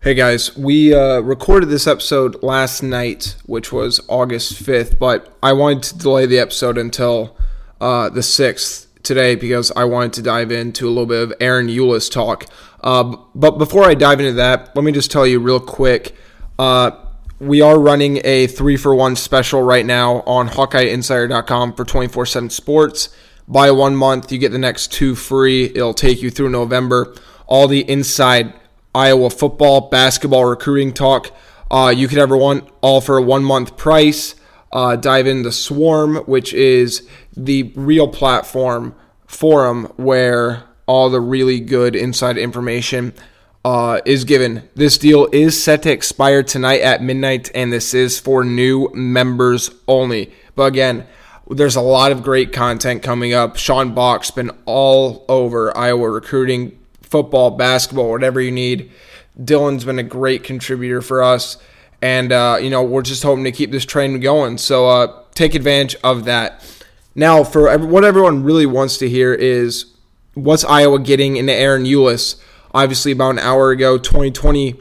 Hey guys, we uh, recorded this episode last night, which was August 5th, but I wanted to delay the episode until uh, the 6th today because I wanted to dive into a little bit of Ahron Ulis talk. Uh, but before I dive into that, let me just tell you real quick. Uh, we are running a three for one special right now on HawkeyeInsider.com for 24 7 sports. Buy one month, you get the next two free. It'll take you through November. All the inside Iowa football, basketball, recruiting talk. Uh, you could ever want all for a one month price. Uh, dive into the Swarm, which is the real platform forum where all the really good inside information uh, is given. This deal is set to expire tonight at midnight, and this is for new members only. But again, there's a lot of great content coming up. Sean Bach's been all over Iowa recruiting, football, basketball, whatever you need. Dylan's been a great contributor for us. And, uh, you know, we're just hoping to keep this train going. So uh, take advantage of that. Now, for what everyone really wants to hear is what's Iowa getting into Ahron Ulis? Obviously, about an hour ago, 2020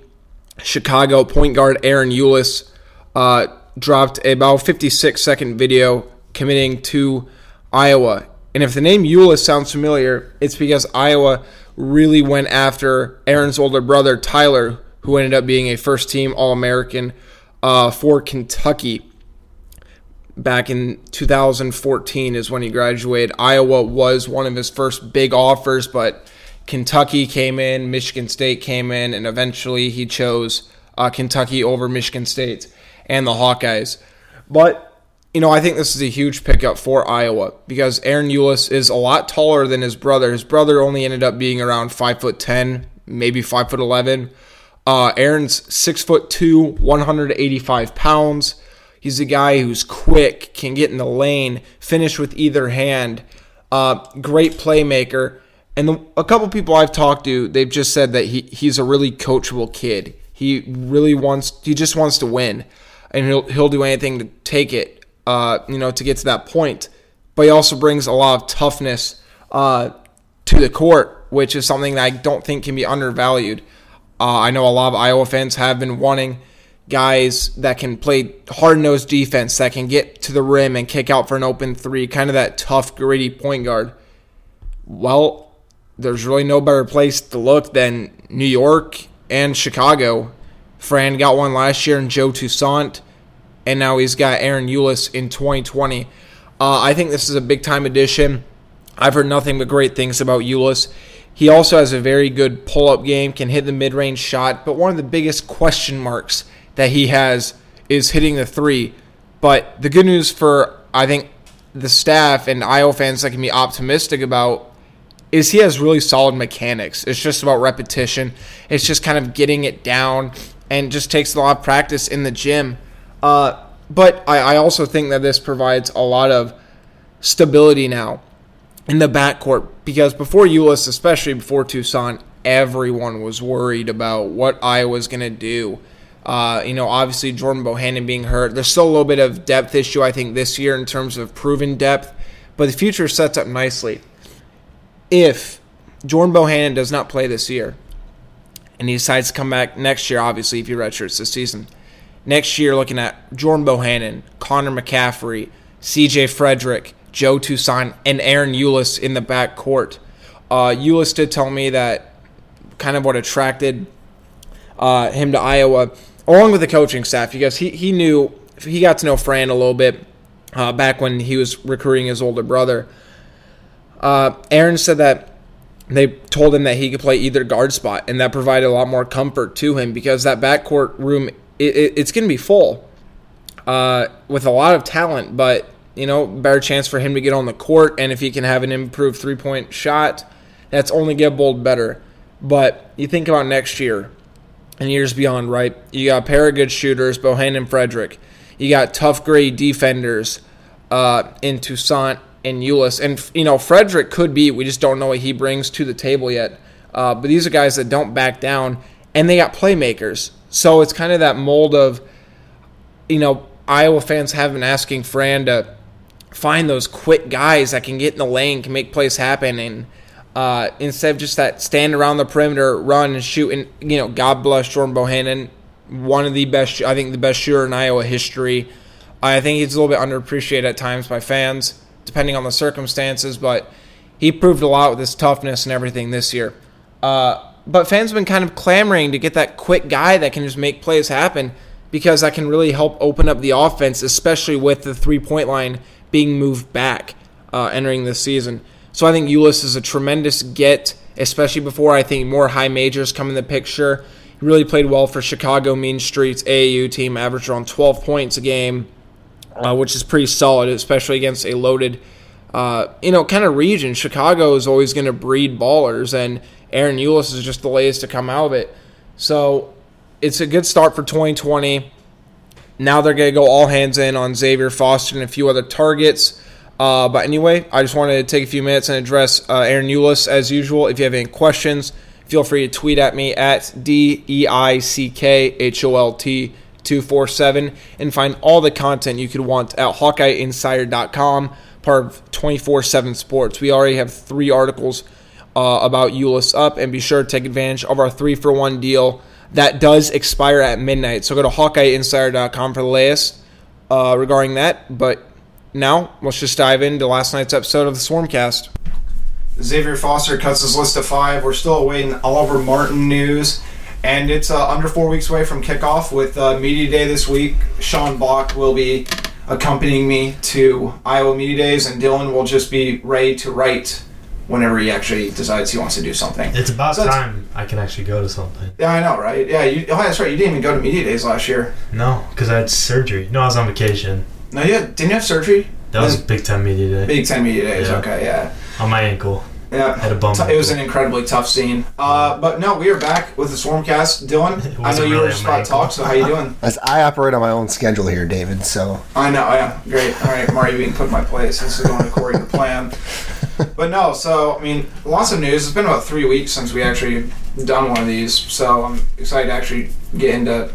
Chicago point guard Ahron Ulis uh, dropped a about 56 second video committing to Iowa. And if the name Ulis sounds familiar, it's because Iowa really went after Ahron's older brother, Tyler, who ended up being a first team All American uh, for Kentucky. Back in 2014 is when he graduated. Iowa was one of his first big offers, but Kentucky came in, Michigan State came in, and eventually he chose uh, Kentucky over Michigan State and the Hawkeyes. But you know, I think this is a huge pickup for Iowa because Ahron Ulis is a lot taller than his brother. His brother only ended up being around five foot ten, maybe five foot eleven. Uh, Ahron's six foot two, 185 pounds. He's a guy who's quick, can get in the lane, finish with either hand. Uh, great playmaker. And the, a couple people I've talked to, they've just said that he, he's a really coachable kid. He really wants, he just wants to win, and he'll he'll do anything to take it uh, you know, to get to that point. But he also brings a lot of toughness uh, to the court, which is something that I don't think can be undervalued. Uh, I know a lot of Iowa fans have been wanting guys that can play hard nosed defense, that can get to the rim and kick out for an open three, kind of that tough, gritty point guard. Well, there's really no better place to look than New York and Chicago. Fran got one last year in Joe Toussaint and now he's got Ahron Ulis in 2020. Uh, I think this is a big time addition. I've heard nothing but great things about Ulis. He also has a very good pull up game, can hit the mid range shot, but one of the biggest question marks that he has is hitting the three. But the good news for, I think, the staff and Iowa fans that can be optimistic about is he has really solid mechanics. It's just about repetition. It's just kind of getting it down and just takes a lot of practice in the gym. Uh, but I, I also think that this provides a lot of stability now in the backcourt because before Ulis, especially before Toussaint, everyone was worried about what Iowa's going to do. Uh, you know, obviously Jordan Bohannon being hurt. There's still a little bit of depth issue, I think, this year in terms of proven depth, but the future sets up nicely. If Jordan Bohannon does not play this year, and he decides to come back next year, obviously, if he redshirts this season, Next year, looking at Jordan Bohannon, Connor McCaffery, CJ Frederick, Joe Toussaint, and Ahron Ulis in the back court. Uh, Ulis did tell me that kind of what attracted uh, him to Iowa, along with the coaching staff, because he, he knew, he got to know Fran a little bit uh, back when he was recruiting his older brother. Uh, Ahron said that they told him that he could play either guard spot, and that provided a lot more comfort to him because that backcourt room it, it, it's going to be full uh, with a lot of talent, but you know, better chance for him to get on the court, and if he can have an improved three point shot, that's only get bold better. But you think about next year and years beyond, right? You got a pair of good shooters, Bohannon and Frederick. You got tough grade defenders uh, in Toussaint and Ulis. And, you know, Frederick could be, we just don't know what he brings to the table yet. Uh, but these are guys that don't back down, and they got playmakers. So it's kind of that mold of, you know, Iowa fans have been asking Fran to find those quick guys that can get in the lane, can make plays happen, and uh, instead of just that stand around the perimeter, run and shoot. And you know, God bless Jordan Bohannon, one of the best, I think, the best shooter in Iowa history. I think he's a little bit underappreciated at times by fans, depending on the circumstances, but he proved a lot with his toughness and everything this year. Uh, but fans have been kind of clamoring to get that quick guy that can just make plays happen because that can really help open up the offense, especially with the three point line being moved back uh, entering this season. So I think Ulis is a tremendous get, especially before I think more high majors come in the picture. He really played well for Chicago Mean Streets AAU team, averaged around 12 points a game, uh, which is pretty solid, especially against a loaded, uh, you know, kind of region. Chicago is always going to breed ballers, and Ahron Ulis is just the latest to come out of it. So it's a good start for 2020. Now they're going to go all hands in on Xavier Foster and a few other targets. Uh, but anyway, I just wanted to take a few minutes and address uh, Ahron Ulis as usual. If you have any questions, feel free to tweet at me at D E I C K H O L T 247 and find all the content you could want at HawkeyeInsider.com, part of 24 7 Sports. We already have three articles uh, about Ulis up, and be sure to take advantage of our three for one deal that does expire at midnight. So go to HawkeyeInsider.com for the latest uh, regarding that. But now, let's just dive into last night's episode of the Swarmcast. Xavier Foster cuts his list to five. We're still awaiting Oliver Martin news, and it's uh, under four weeks away from kickoff with uh, Media Day this week. Sean Bach will be accompanying me to Iowa Media Days, and Dylan will just be ready to write whenever he actually decides he wants to do something. It's about so time I can actually go to something. Yeah, I know, right? Yeah, you, oh, that's right. You didn't even go to Media Days last year. No, because I had surgery. No, I was on vacation. No, you had, didn't you have surgery? That was Big Ten Media Day. Big Ten Media Days. Yeah. Okay, yeah. On my ankle. Yeah, Had a bum. T- it was an incredibly tough scene. Uh, but no, we are back with the Swarmcast. Dylan, I know you really were on just about to talk, so how you doing? As I operate on my own schedule here, David. So I know, yeah, great. All right, Mario being put my place. This is going according to plan. But no, so I mean, lots of news. It's been about three weeks since we actually done one of these, so I'm excited to actually get into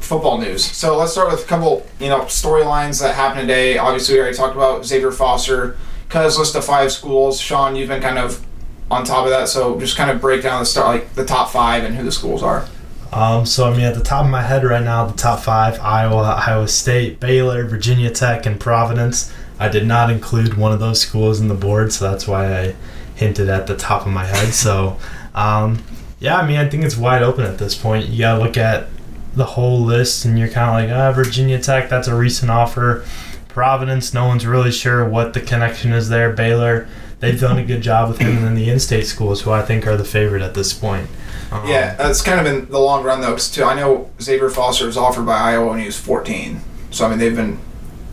football news. So let's start with a couple, you know, storylines that happened today. Obviously, we already talked about Xavier Foster, Cuz list of five schools. Sean, you've been kind of on top of that, so just kind of break down the start, like the top five and who the schools are. Um, so I mean, at the top of my head right now, the top five: Iowa, Iowa State, Baylor, Virginia Tech, and Providence. I did not include one of those schools in the board, so that's why I hinted at the top of my head. So, um, yeah, I mean, I think it's wide open at this point. You gotta look at the whole list, and you're kind of like, ah, Virginia Tech, that's a recent offer. Providence, no one's really sure what the connection is there. Baylor, they've done a good job with him, and then the in-state schools, who I think are the favorite at this point. Um, Yeah, that's kind of in the long run though. 'cause, too, I know Xavier Foster was offered by Iowa when he was 14, so I mean they've been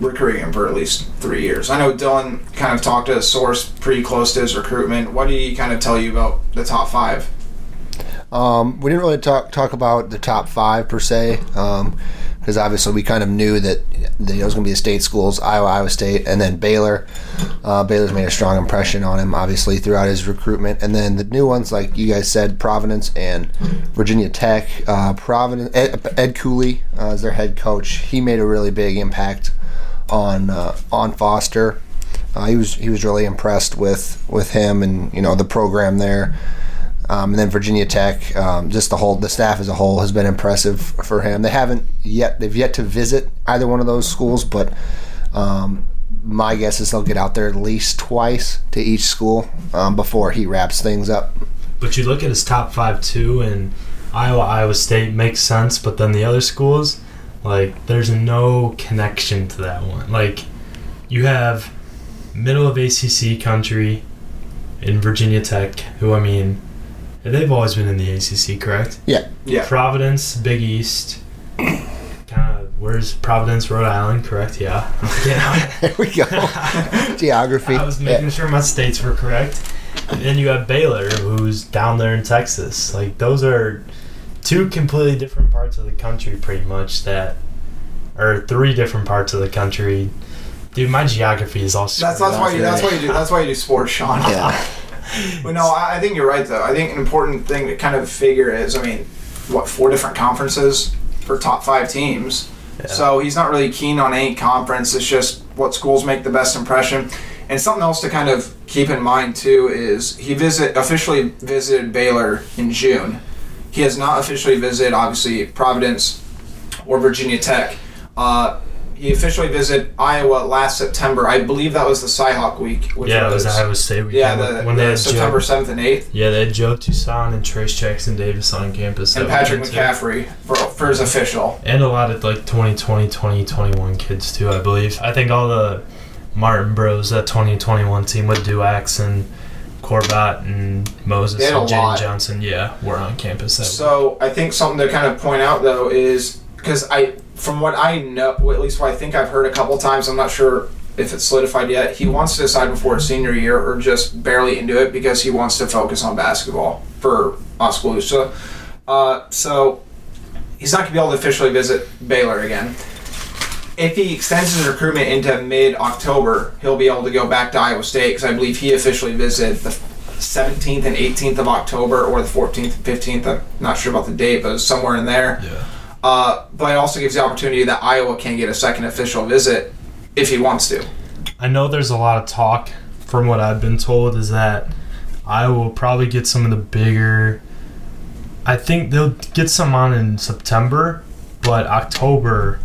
recruiting him for at least three years. I know Dylan kind of talked to a source pretty close to his recruitment. What did he kind of tell you about the top five? um, we didn't really talk talk about the top five per se, because obviously we kind of knew that, that it was going to be the state schools, Iowa, Iowa State, and then Baylor. Uh, Baylor's made a strong impression on him, obviously throughout his recruitment, and then the new ones, like you guys said, Providence and Virginia Tech. Uh, Providence, Ed, Ed Cooley uh, is their head coach. He made a really big impact on uh, on Foster. Uh, he was he was really impressed with with him and you know the program there. Um, and then Virginia Tech, um, just the whole the staff as a whole has been impressive for him. They haven't yet they've yet to visit either one of those schools, but um, my guess is they'll get out there at least twice to each school um, before he wraps things up. But you look at his top five too, and Iowa, Iowa State makes sense, but then the other schools, like, there's no connection to that one. Like, you have middle of ACC country in Virginia Tech, who I mean, they've always been in the ACC, correct? Yeah, Yeah, Providence, Big East, kind of. Where's Providence, Rhode Island? Correct? Yeah. yeah. there we go. Geography. I was Yeah. making sure my states were correct. And then you have Baylor, who's down there in Texas. Like those are two completely different parts of the country, pretty much. That or three different parts of the country. Dude, my geography is all. that's that's why you that's why you do that's why you do sports, Sean. Yeah. But no, I I think you're right though. I think an important thing to kind of figure is, I mean, what four different conferences for top five teams. Yeah. So he's not really keen on any conference. It's just what schools make the best impression. And something else to kind of keep in mind too is he visit officially visited Baylor in June. He has not officially visited, obviously, Providence or Virginia Tech. Uh, he officially visited Iowa last September. I believe that was the Cyhawk week. Which yeah, it was was Iowa State week. yeah, the, when the they had September Joe, seventh and eighth, yeah, they had Joe Toussaint and Trayce Jackson Davis on campus. and Patrick. McCaffery for, for his official. and a lot of like 2020 2021 kids too i believe i think all the martin bros that 2021 team with duax and corbat and moses They had a and lot. johnson yeah were on campus that So I think something to kind of point out though is because I, from what I know, well, at least what I think I've heard a couple times, I'm not sure if it's solidified yet. He wants to decide before his senior year or just barely into it because he wants to focus on basketball for Oskaloosa. Uh, so he's not going to be able to officially visit Baylor again. If he extends his recruitment into mid October, he'll be able to go back to Iowa State because I believe he officially visited the 17th and 18th of October or the 14th and 15th. I'm not sure about the date, but somewhere in there. yeah Uh, but it also gives the opportunity that Iowa can get a second official visit if he wants to. i know there's a lot of talk from what i've been told is that iowa will probably get some of the bigger i think they'll get some on in september but october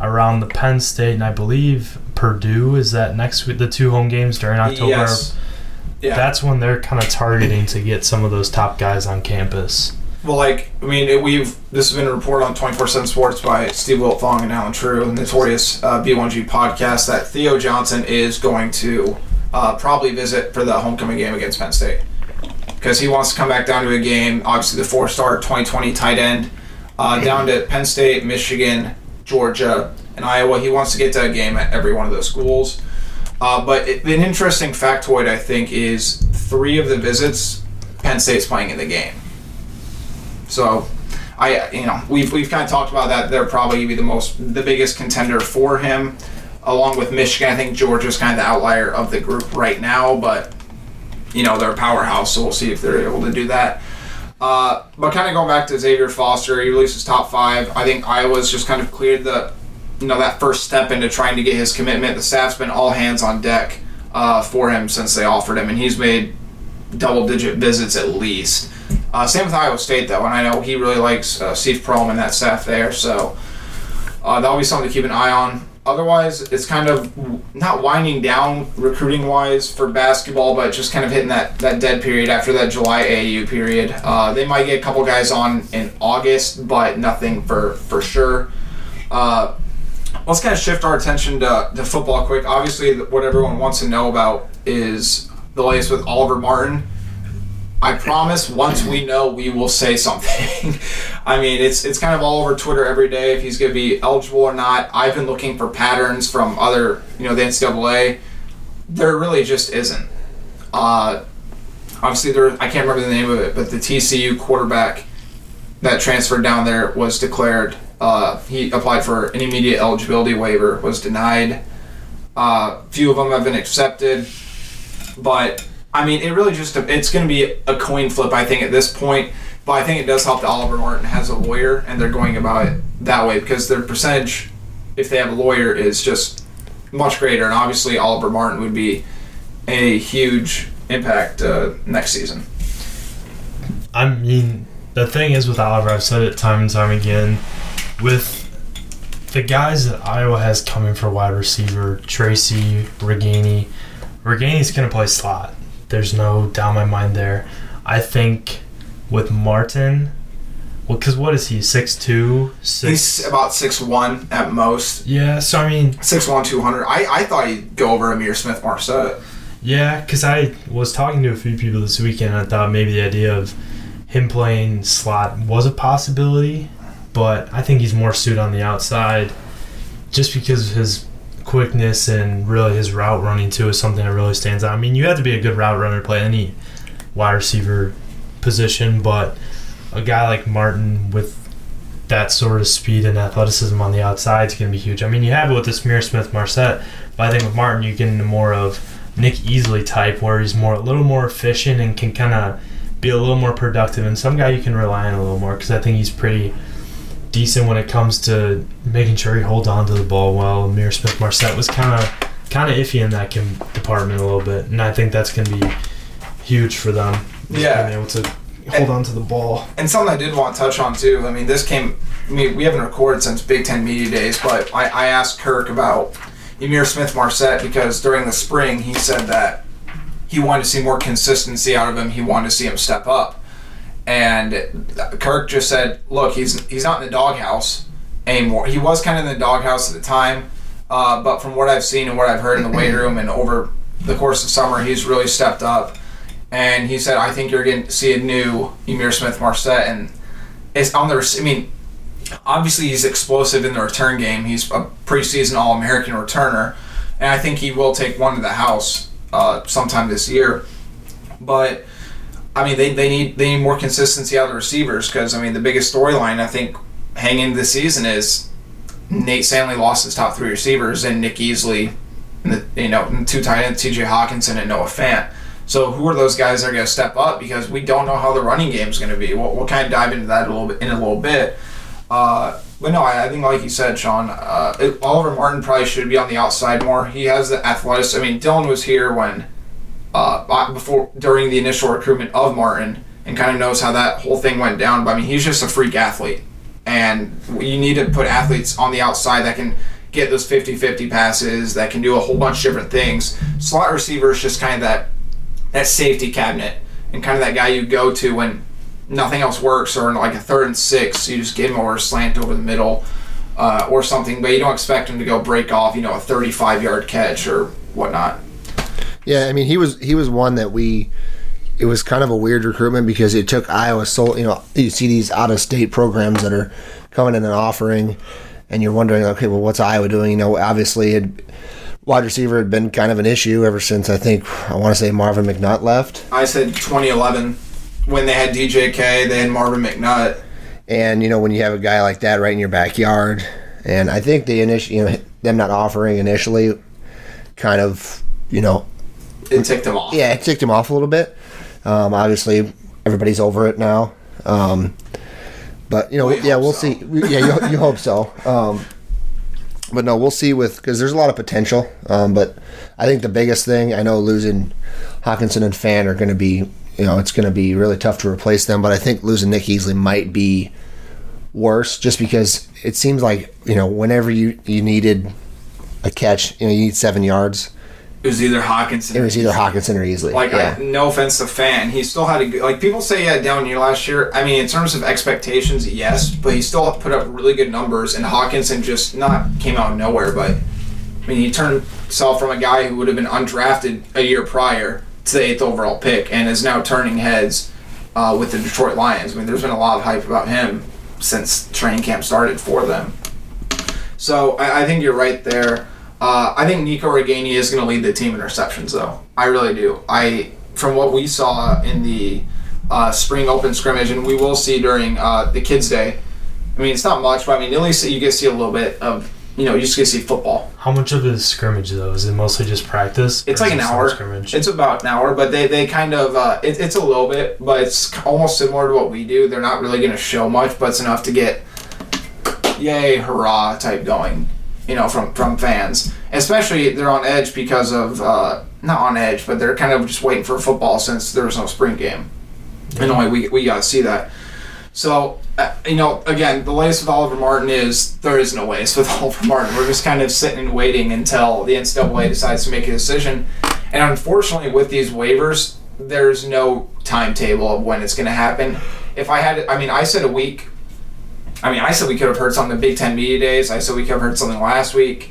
around the penn state and i believe purdue is that next week the two home games during october Yes. Yeah. that's when they're kind of targeting to get some of those top guys on campus. well, like I mean, it, we've this has been a report on twenty four seven Sports by Steve Wiltfong and Allen Trieu, notorious uh, B1G podcast. That Theo Johnson is going to uh, probably visit for the homecoming game against Penn State because he wants to come back down to a game. Obviously, the four star twenty twenty tight end uh, down to Penn State, Michigan, Georgia, and Iowa. He wants to get to a game at every one of those schools. Uh, but it, an interesting factoid, I think, is three of the visits, Penn State's playing in the game. So, I you know we've we've kind of talked about that. They're probably be the most the biggest contender for him, along with Michigan. I think Georgia's kind of the outlier of the group right now, but you know they're a powerhouse, so we'll see if they're able to do that. Uh, but kind of going back to Xavier Foster, he releases top five. I think Iowa's just kind of cleared the you know that first step into trying to get his commitment. The staff's been all hands on deck uh, for him since they offered him, and he's made double digit visits at least. Uh, same with Iowa State though, and I know he really likes uh, Steve Prohm and that staff there, so uh, that'll be something to keep an eye on. Otherwise, it's kind of not winding down recruiting wise for basketball, but just kind of hitting that, that dead period after that July au period. Uh, they might get a couple guys on in August, but nothing for for sure. Uh, let's kind of shift our attention to, to football quick. Obviously, what everyone wants to know about is the latest with Oliver Martin. I promise once we know, we will say something. I mean, it's it's kind of all over Twitter every day if he's going to be eligible or not. I've been looking for patterns from other, you know, the NCAA. There really just isn't. Uh, obviously, there I can't remember the name of it, but the TCU quarterback that transferred down there was declared. Uh, he applied for an immediate eligibility waiver, was denied. Uh, few of them have been accepted, but I mean, it really just it's going to be a coin flip, I think, at this point. But I think it does help that Oliver Martin has a lawyer, and they're going about it that way because their percentage, if they have a lawyer, is just much greater. And obviously, Oliver Martin would be a huge impact uh, next season. I mean, the thing is with Oliver, I've said it time and time again, with the guys that Iowa has coming for wide receiver, Tracy, Ragaini, Ragaini's going to play slot. There's no doubt in my mind there. I think with Martin, well, because what is he, 6'2", 6 He's about six one at most. Yeah, so I mean, Six one, two hundred. I, I thought he'd go over Ihmir Smith Marsette. Yeah, because I was talking to a few people this weekend. I thought maybe the idea of him playing slot was a possibility, but I think he's more suited on the outside just because of his quickness and really his route running too is something that really stands out. I mean, you have to be a good route runner to play any wide receiver position, but a guy like Martin with that sort of speed and athleticism on the outside is going to be huge. I mean, you have it with the Ihmir Smith Marsette, but I think with Martin, you get into more of Nick Easley type, where he's more a little more efficient and can kind of be a little more productive, and some guy you can rely on a little more because I think he's pretty decent when it comes to making sure he holds on to the ball well. Ihmir Smith Marsette was kind of kind of iffy in that department a little bit, and I think that's going to be huge for them. Yeah. being able to hold on to the ball. And something I did want to touch on too. I mean, this came. I mean, we haven't recorded since Big Ten Media Days, but I, I asked Kirk about Ihmir Smith Marsette because during the spring he said that he wanted to see more consistency out of him. He wanted to see him step up. And Kirk just said, "Look, he's he's not in the doghouse anymore. He was kind of in the doghouse at the time, uh, but from what I've seen and what I've heard in the weight room and over the course of summer, he's really stepped up." And he said, "I think you're going to see a new Ihmir Smith Marsette, and it's on the. I mean, obviously he's explosive in the return game. He's a preseason All American returner, and I think he will take one to the house uh, sometime this year. But I mean, they, they need they need more consistency out of the receivers because I mean the biggest storyline I think hanging this season is Nate Stanley lost his top three receivers and Nick Easley, and the, you know, two tight ends T.J. Hockenson and Noah Fant. So who are those guys that are going to step up? Because we don't know how the running game is going to be. We'll, we'll kind of dive into that a little bit in a little bit. Uh, but no, I, I think like you said, Sean, uh, Oliver Martin probably should be on the outside more. He has the athleticism. I mean, Dylan was here when uh, before during the initial recruitment of Martin and kind of knows how that whole thing went down. But I mean, he's just a freak athlete, and you need to put athletes on the outside that can get those 50-50 passes, that can do a whole bunch of different things. Slot receiver is just kind of that that safety cabinet and kind of that guy you go to when nothing else works or in like a third and six, you just give him over a slant over the middle. Uh, or something, but you don't expect him to go break off, you know, a 35 yard catch or whatnot. Yeah, I mean he was he was one that we. It was kind of a weird recruitment because it took Iowa so you know you see these out of state programs that are coming in and offering, and you're wondering okay well what's Iowa doing you know obviously it, wide receiver had been kind of an issue ever since I think I want to say Marvin McNutt left, I said 2011 when they had DJK, they had Marvin McNutt. and you know when you have a guy like that right in your backyard, and I think the initial you know them not offering initially, kind of you know It ticked them off. yeah, it ticked him off a little bit. Um, obviously, everybody's over it now. Um, but you know, We yeah, we'll so. see. We- Yeah, you, you hope so. Um, but no, we'll see with because there's a lot of potential. Um, but I think the biggest thing I know losing Hockenson and Fant are going to be you know it's going to be really tough to replace them. But I think losing Nick Easley might be worse just because it seems like you know whenever you you needed a catch, you know you need seven yards. It was either Hockenson. It was either Hockenson or Easley. Like, yeah. I, no offense to Fant, he still had a good. Like people say, he had down year last year. I mean, in terms of expectations, yes, but he still put up really good numbers. And Hockenson just not came out of nowhere, but I mean, he turned himself from a guy who would have been undrafted a year prior to the eighth overall pick, and is now turning heads uh, with the Detroit Lions. I mean, there's been a lot of hype about him since training camp started for them. So I, I think you're right there. Uh, I think Nico Ragaini is going to lead the team in receptions, though. I really do. I from what we saw in the uh, spring open scrimmage, and we will see during uh, the Kids Day. I mean, it's not much, but I mean, at least you get to see a little bit of you know, you just get to see football. How much of it is scrimmage though? Is it mostly just practice? It's like an hour. Scrimmage. It's about an hour, but they, they kind of uh, it, it's a little bit, but it's almost similar to what we do. They're not really going to show much, but it's enough to get yay hurrah type going, you know, from from fans. Especially they're on edge because of uh, not on edge, but they're kind of just waiting for football since there was no spring game, and only we we got to see that. So, uh, you know, again, the latest with Oliver Martin is there is no latest with Oliver Martin. We're just kind of sitting and waiting until the NCAA decides to make a decision. And unfortunately, with these waivers, there's no timetable of when it's going to happen. If I had, I mean, I said a week. I mean, I said we could have heard something the Big Ten Media Days. I said we could have heard something last week.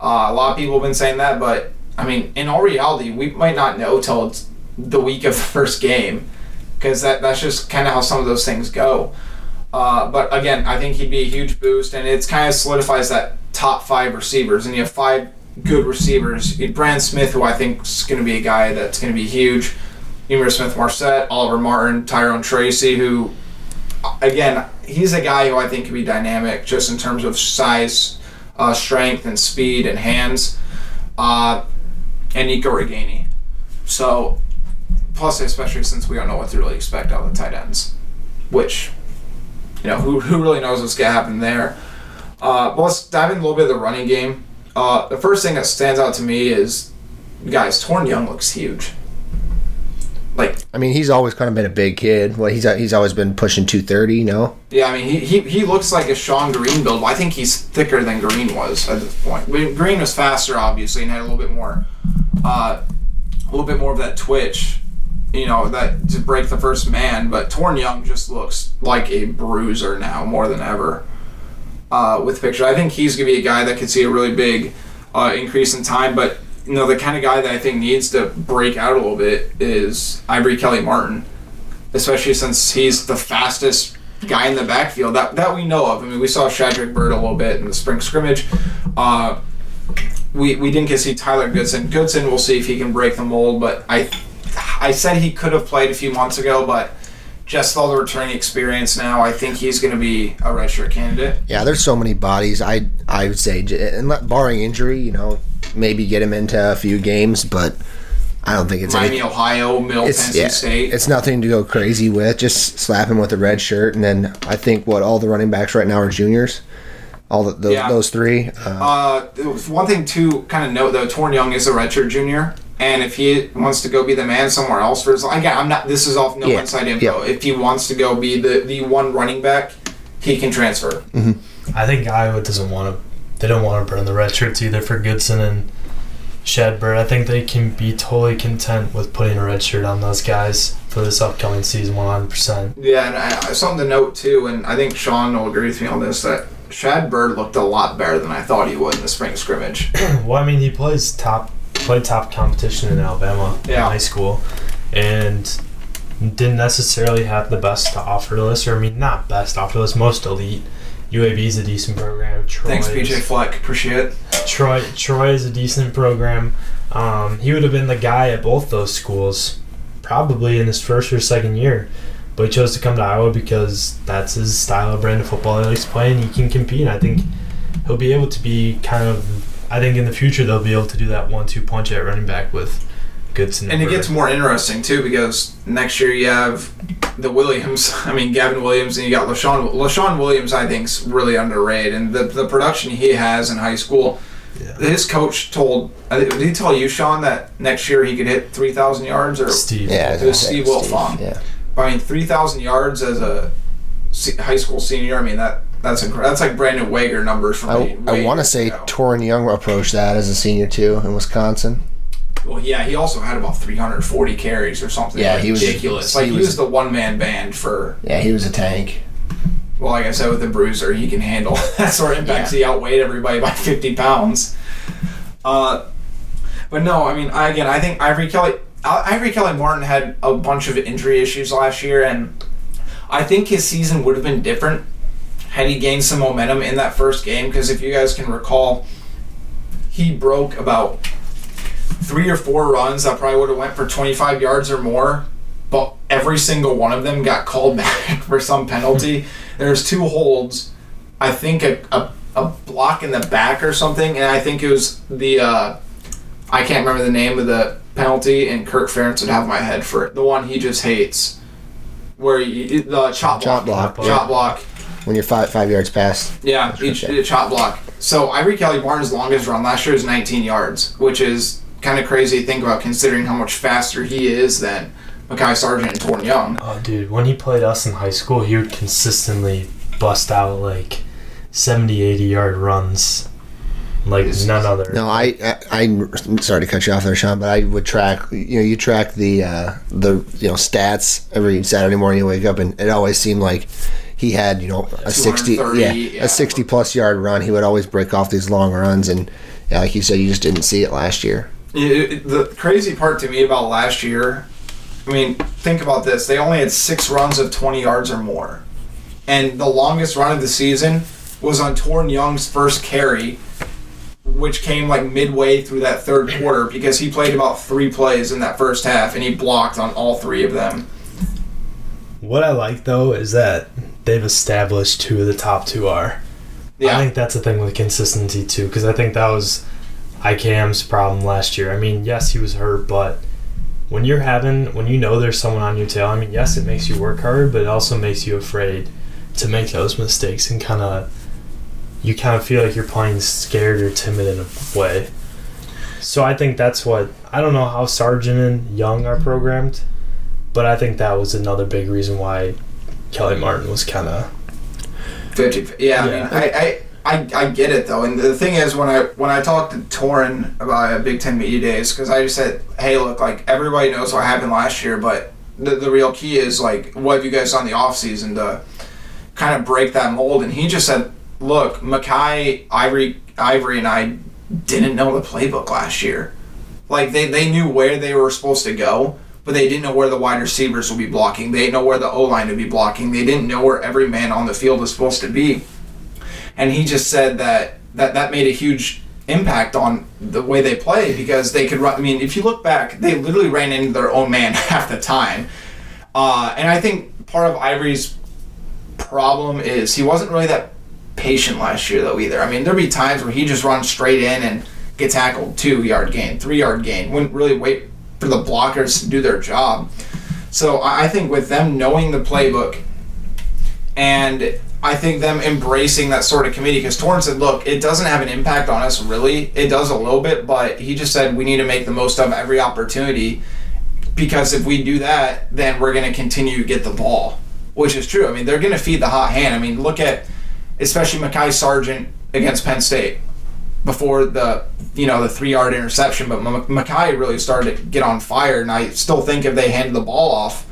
Uh, a lot of people have been saying that, but I mean, in all reality, we might not know till it's the week of the first game because that, that's just kind of how some of those things go. Uh, but again, I think he'd be a huge boost, and it's kind of solidifies that top five receivers, and you have five good receivers. Brandon Smith, who I think is going to be a guy that's going to be huge. Ihmir Smith Marsette, Oliver Martin, Tyrone Tracy, who, again, he's a guy who I think could be dynamic just in terms of size, uh, strength, and speed and hands. Uh, and Nico Ragaini. So plus especially since we don't know what to really expect out of the tight ends, which you know who, who really knows what's gonna happen there. Uh, but let's dive in a little bit of the running game. Uh, the first thing that stands out to me is, guys, Toren Young looks huge. Like, I mean, he's always kind of been a big kid. Well, he's he's always been pushing 230, you know? yeah, I mean, he, he, he looks like a Shonn Greene build. I think he's thicker than Greene was at this point. Greene was faster, obviously, and had a little bit more, uh, a little bit more of that twitch, you know, that to break the first man. But Toren Young just looks like a bruiser now more than ever. Uh, with picture, I think he's gonna be a guy that could see a really big uh, increase in time. But you know, the kind of guy that I think needs to break out a little bit is Ivory Kelly Martin, especially since he's the fastest guy in the backfield that that we know of. I mean, we saw Shadrick Byrd a little bit in the spring scrimmage. Uh, we we didn't get to see Tyler Goodson. Goodson, we'll see if he can break the mold. But I I said he could have played a few months ago, but just all the returning experience now, I think he's going to be a redshirt candidate. Yeah, there's so many bodies. I I would say, barring injury, you know, maybe get him into a few games, but I don't think it's any- Miami, Ohio, Middle it's Tennessee yeah, State. it's nothing to go crazy with. Just slap him with a red shirt, and then I think what all the running backs right now are juniors. All the, those, Yeah. those three. Uh, Uh, one thing to kind of note though, Toren Young is a redshirt junior, and if he wants to go be the man somewhere else for his, again, I'm not. This is off no Yeah, inside info. yeah. If he wants to go be the the one running back, he can transfer. I think Iowa doesn't want to. They don't want to burn the red shirts either for Goodson and Shad Byrd. I think they can be totally content with putting a red shirt on those guys for this upcoming season, 100%. Yeah, and I, something to note too, and I think Sean will agree with me on this that Shad Byrd looked a lot better than I thought he would in the spring scrimmage. Well, I mean, he plays top, played top competition in Alabama in high school, and didn't necessarily have the best to offer list, or I mean, not best offer list, most elite. UAB is a decent program. Troy Thanks, is- PJ Fleck. Appreciate it. Troy Troy is a decent program. Um, he would have been the guy at both those schools, probably in his first or second year. But he chose to come to Iowa because that's his style of brand of football he likes playing. he can compete. I think he'll be able to be kind of. I think in the future they'll be able to do that one-two punch at running back with Goodson. And it gets more interesting too because next year you have the Williams. I mean Gavin Williams, and you got Leshon. Leshon Williams, I think's really underrated, and the the production he has in high school. Yeah. His coach told. Did he tell you, Sean, that next year he could hit three thousand yards? Or Steve. yeah, it was Steve Wiltfong. Yeah. I mean, three thousand yards as a high school senior. I mean that that's incredible. That's like Brandon Wager numbers from. I, I want to say ago. Toren Young approached that as a senior too in Wisconsin. Well, yeah, he also had about 340 carries or something. Yeah, he was- ridiculous. like he was- the one man band for. Yeah, he was a tank. Well, like I said, with the bruiser, he can handle that sort of impact. He outweighed everybody by 50 pounds. Uh, but no, I mean, I, again, I think Ivory Kelly, Ivory Kelly Martin had a bunch of injury issues last year, and I think his season would have been different had he gained some momentum in that first game. Because if you guys can recall, he broke about three or four runs that probably would have went for 25 yards or more but every single one of them got called back for some penalty there's two holds i think a, a, a block in the back or something and i think it was the uh, i can't remember the name of the penalty and kirk ferentz would have my head for it the one he just hates where you, the chop block Chop block, yeah. chop block When you're five five yards past. yeah, each Okay. chop block. So Ivory Kelly Martin's longest run last year is 19 yards, which is kind of crazy to think about considering how much faster he is than Mekhi Sargent and Toren Young. Oh, dude, when he played us in high school, he would consistently bust out like 70, 80 yard runs like none other. No, I, I, I'm sorry to cut you off there, Sean, but I would track. You know, you track the uh, the you know stats every Saturday morning. You wake up, and it always seemed like he had you know a sixty yeah, yeah, a sixty plus yard run. He would always break off these long runs, and yeah, like you said, you just didn't see it last year. It- the crazy part to me about last year, I mean, think about this. They only had six runs of 20 yards or more. And the longest run of the season was on Toren Young's first carry, which came like midway through that third quarter because he played about three plays in that first half and he blocked on all three of them. What I like though is that they've established who the top two are. Yeah. I think that's the thing with consistency too, because I think that was IKM's problem last year. I mean, yes, he was hurt, but when you're having, when you know there's someone on your tail, I mean, yes, it makes you work hard, but it also makes you afraid to make those mistakes and kind of you kind of feel like you're playing scared or timid in a way. So I think that's what I don't know how Sargent and Young are programmed, but I think that was another big reason why Kelly Martin was kind of 50 yeah, I mean, I, I, I, I get it though, and the thing is, when I when I talked to Toren about Big Ten Media Days, because I just said, hey, look, like everybody knows what happened last year, but the, the real key is like, what have you guys done the off season to kind of break that mold? And he just said, look, Mekhi, Ivory, Ivory, and I didn't know the playbook last year. Like they, they knew where they were supposed to go, but they didn't know where the wide receivers would be blocking. They didn't know where the O line would be blocking. They didn't know where every man on the field was supposed to be. And he just said that that, that made a huge impact on the way they play because they could run. I mean, if you look back, they literally ran into their own man half the time. Uh, and I think part of Ivory's problem is he wasn't really that patient last year though either. I mean, there'd be times where he just runs straight in and get tackled, two yard gain, three yard gain, wouldn't really wait for the blockers to do their job. So I I think with them knowing the playbook and I think them embracing that sort of committee because Torrance said, look, it doesn't have an impact on us really. It does a little bit, but he just said we need to make the most of every opportunity because if we do that, then we're going to continue to get the ball, which is true. I mean, they're going to feed the hot hand. I mean, look at especially Mekhi Sargent against Penn State before the you know the three yard interception, but Mekhi really started to get on fire, and I still think if they handed the ball off,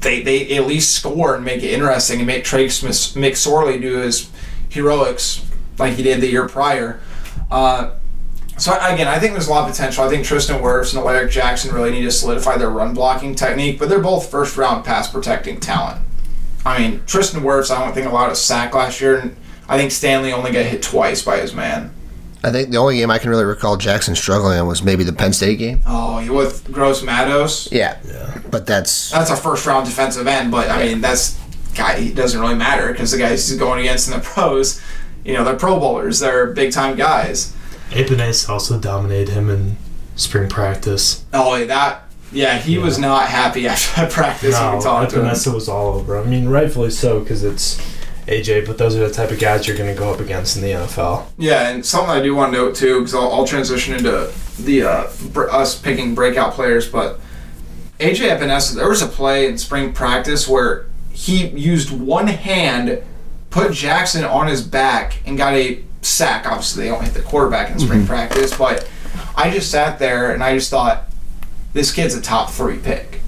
they they at least score and make it interesting and make Trace Mis- McSorley do his heroics like he did the year prior. Uh, so again, I think there's a lot of potential. I think Tristan Wirfs and Alaric Jackson really need to solidify their run blocking technique, but they're both first round pass protecting talent. I mean, Tristan Wirfs, I don't think a sack last year, and I think Stanley only got hit twice by his man. I think the only game I can really recall Jackson struggling in was maybe the Penn State game. Oh, you with Gross Matos? Yeah, yeah. but that's That's a first round defensive end, but I mean that's guy. It doesn't really matter because the guys he's going against in the pros, you know, they're Pro Bowlers, they're big time guys. Epenesa also dominated him in spring practice. Oh, that yeah, he was not happy after that practice when No, we talked to him. Epenesa was all over. I mean, rightfully so because it's AJ, but those are the type of guys you're going to go up against in the NFL. Yeah, and something I do want to note too, because I'll, I'll transition into the uh, br- us picking breakout players, but AJ Epenesa, there was a play in spring practice where he used one hand, put Jackson on his back, and got a sack. Obviously, they don't hit the quarterback in spring practice, but I just sat there and I just thought, this kid's a top three pick.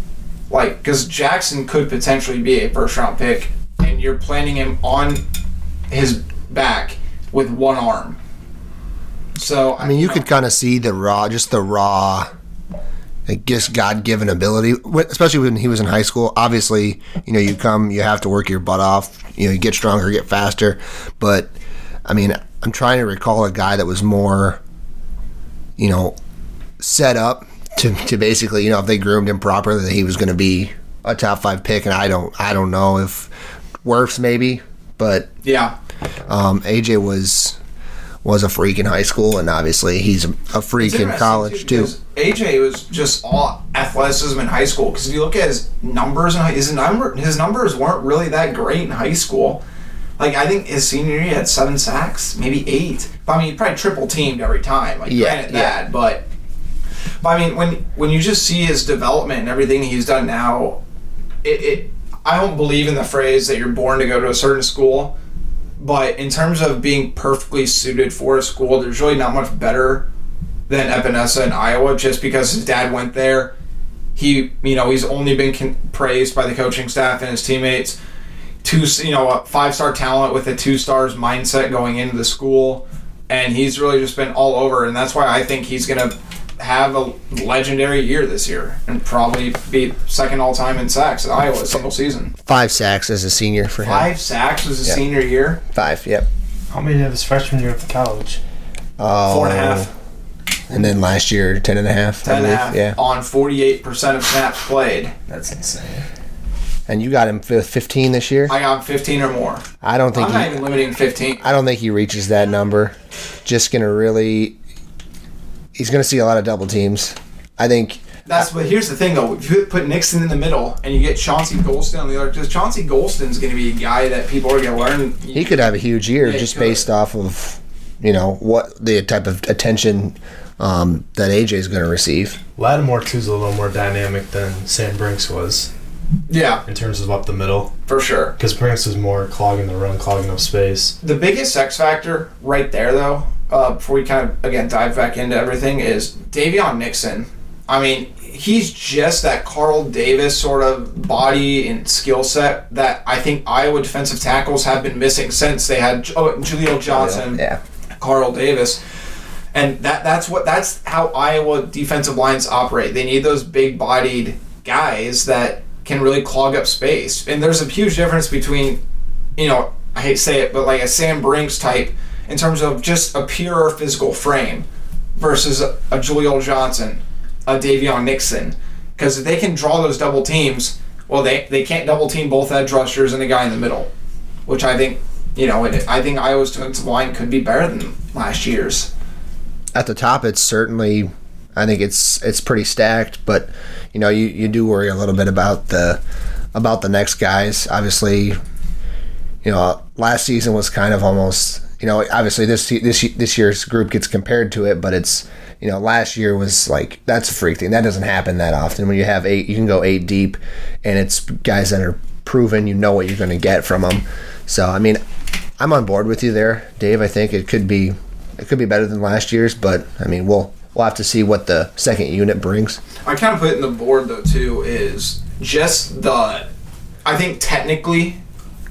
Like, because Jackson could potentially be a first round pick, and you're planting him on his back with one arm. So I mean, you could kind of see the raw, just the raw, I guess, God given ability, especially when he was in high school. Obviously, you know, you come, you have to work your butt off, you know, you get stronger, get faster. But, I mean, I'm trying to recall a guy that was more, you know, set up to, to basically, you know, if they groomed him properly, that he was going to be a top five pick. And I don't, I don't know if Wirfs maybe, but yeah, um, AJ was was a freak in high school, and obviously he's a, freak in college too. because AJ was just all athleticism in high school. Because if you look at his numbers, high, his number his numbers weren't really that great in high school. Like I think his senior year he had seven sacks, maybe eight. But I mean, he probably triple teamed every time. Like Yeah, granted yeah. that, but but I mean, when when you just see his development and everything he's done now, it, it I don't believe in the phrase that you're born to go to a certain school. But in terms of being perfectly suited for a school, there's really not much better than Epenesa in Iowa just because his dad went there. He, you know, he's only been con- praised by the coaching staff and his teammates. Two, you know, a five star talent with a two stars mindset going into the school, and he's really just been all over. And that's why I think he's going to have a legendary year this year and probably be second all time in sacks at Iowa single season. Five sacks as a senior for him. Five sacks as a Yeah. senior year. Five, yep. How many did his freshman year of the college? Oh, Four and a half. And then last year, ten and a half. I Ten and a believe. half Yeah. on 48% of snaps played. That's insane. And you got him with 15 this year. I got 15 or more. I don't think I'm not even limiting 15. I don't think he reaches that number. Just gonna really. He's gonna see a lot of double teams. I think That's but here's the thing though. If you put Nixon in the middle and you get Chauncey Golston on the other, because Chauncey Golston's going to be a guy that people are going to learn. He could have a huge year Yeah, just based off of, you know, what the type of attention um, that AJ is going to receive. Lattimore too's a little more dynamic than Sam Brincks was Yeah, in terms of up the middle. for sure. Because Brincks was more clogging the run, clogging up space. The biggest X factor right there, though, uh, before we kind of again dive back into everything, is Daviyon Nixon. I mean, he's just that Carl Davis sort of body and skill set that I think Iowa defensive tackles have been missing since they had oh, Jaleel Johnson, Yeah. Carl Davis. And that that's what that's how Iowa defensive lines operate. They need those big bodied guys that can really clog up space. And there's a huge difference between, you know, I hate to say it, but like a Sam Brincks type in terms of just a pure physical frame versus a, Jaleel Johnson, a Daviyon Nixon. Because if they can draw those double teams, well, they, they can't double team both edge rushers and the guy in the middle, which I think, you know, it, I think Iowa's defensive line could be better than last year's. At the top, it's certainly, I think it's it's pretty stacked, but you know, you, you do worry a little bit about the about the next guys. Obviously, you know, last season was kind of almost, you know, obviously this this this year's group gets compared to it, but it's you know, last year was like that's a freak thing. That doesn't happen that often. When you have eight, you can go eight deep, and it's guys that are proven. You know what you're going to get from them. So I mean, I'm on board with you there, Dave. I think it could be it could be better than last year's, but I mean, we'll we'll have to see what the second unit brings. I kind of put it in the board though too is just the I think technically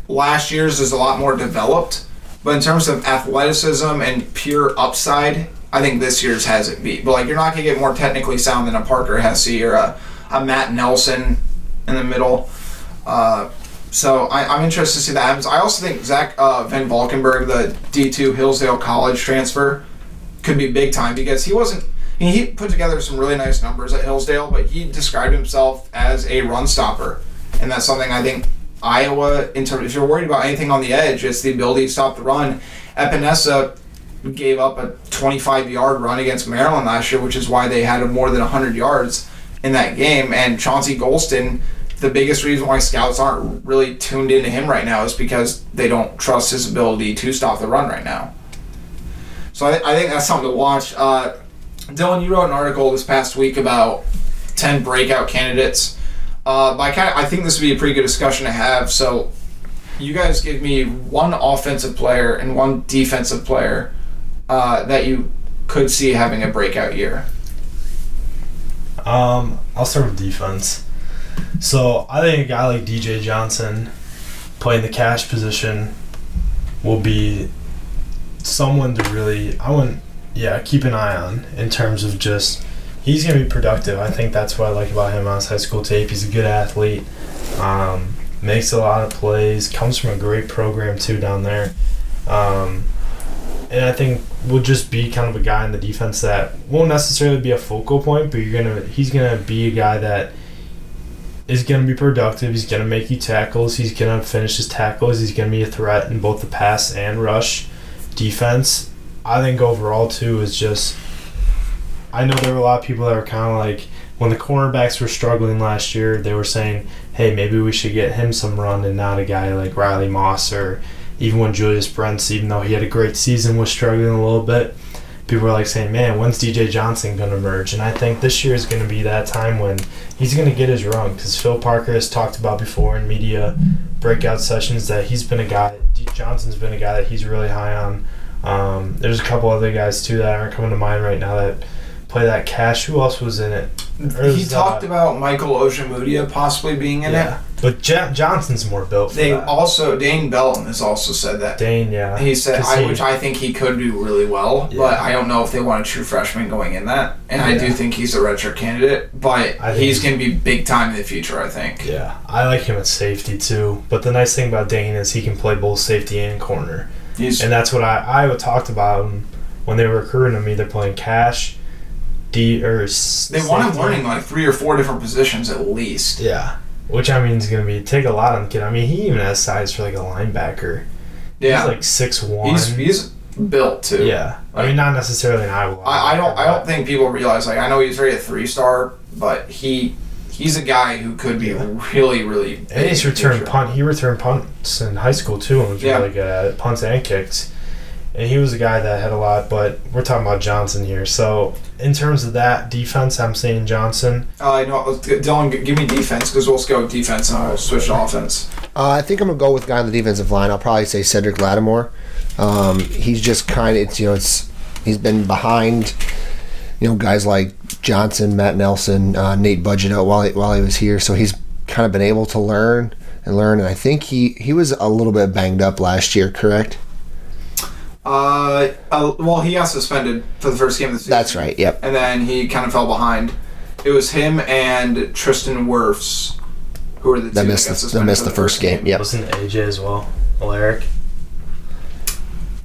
last year's is a lot more developed, but in terms of athleticism and pure upside, I think this year's has it beat. But like you're not gonna get more technically sound than a Parker Hesse or a, a Matt Nelson in the middle. Uh, so I, I'm interested to see that happens. I also think Zach uh, Van Valkenburg, the D2 Hillsdale College transfer, could be big time because he wasn't. He put together some really nice numbers at Hillsdale, but he described himself as a run stopper, and that's something I think Iowa. In terms, if you're worried about anything on the edge, it's the ability to stop the run. Epenesa gave up a 25 yard run against Maryland last year, which is why they had more than 100 yards in that game. And Chauncey Golston, the biggest reason why scouts aren't really tuned into him right now is because they don't trust his ability to stop the run right now. So I, I think that's something to watch. Uh, Dylan, you wrote an article this past week about 10 breakout candidates. Uh, but I, kind I think this would be a pretty good discussion to have. So you guys give me one offensive player and one defensive player uh, that you could see having a breakout year. Um, I'll start with defense. So I think a guy like DJ Johnson playing the cash position will be someone to really I wouldn't yeah, keep an eye on in terms of just he's gonna be productive. I think that's what I like about him on his high school tape. He's a good athlete. Um, makes a lot of plays, comes from a great program too down there. Um, and I think will just be kind of a guy in the defense that won't necessarily be a focal point, but you're gonna he's gonna be a guy that is gonna be productive. He's gonna make you tackles. He's gonna finish his tackles. He's gonna be a threat in both the pass and rush defense. I think overall too is just. I know there were a lot of people that were kind of like when the cornerbacks were struggling last year. They were saying, "Hey, maybe we should get him some run and not a guy like Riley Moss or even when Julius Brents, even though he had a great season, was struggling a little bit. People were like saying, "Man, when's DJ Johnson going to emerge?" And I think this year is going to be that time when he's going to get his run because Phil Parker has talked about before in media breakout sessions that he's been a guy. Johnson's been a guy that he's really high on. Um, there's a couple other guys too that aren't coming to mind right now that play that cash. Who else was in it? Or He talked uh, about Michael Ojemudia possibly being in yeah, but Ja- Johnson's more built it. for They that. also Dane Belton has also said that. Dane, yeah, He said I, he- which I think he could do really well, Yeah. but I don't know if they want a true freshman going in that. And I do think he's a redshirt candidate, but I he's he's- going to be big time in the future. I think. Yeah, I like him at safety too. But the nice thing about Dane is he can play both safety and corner, He's and that's what I Iowa talked about him when they were recruiting him. Either playing cash, D or they want him learning like three or four different positions at least. Yeah, which I mean is going to be take a lot on the kid. I mean he even has size for like a linebacker. Yeah, he's like six one. he's he's built too. yeah, I mean not necessarily an Iowa. I, I don't I don't think people realize like I know he's very a three star but he he's a guy who could be really really. big And he's returned punt. He returned punts in high school too, and was Yeah. really good at punts and kicks. And he was a guy that had a lot. But we're talking about Johnson here. So in terms of that defense, I'm saying Johnson. Uh, I know. Dylan, give me defense because we'll go with defense and I'll switch to offense. Uh, I think I'm gonna go with a guy on the defensive line. I'll probably say Cedric Lattimore. Um, he's just kind of it's you know it's he's been behind you know guys like Johnson, Matt Nelson, uh, Nate Budget while he, while he was here, so he's kind of been able to learn and learn. And I think he he was a little bit banged up last year, correct? Uh, uh, well, he got suspended for the first game of the season. That's right. Yep. and then he kind of fell behind. It was him and Tristan Wirfs who were the two That missed got the, that suspended missed for the first game. Yep. Wasn't AJ as well? Alaric.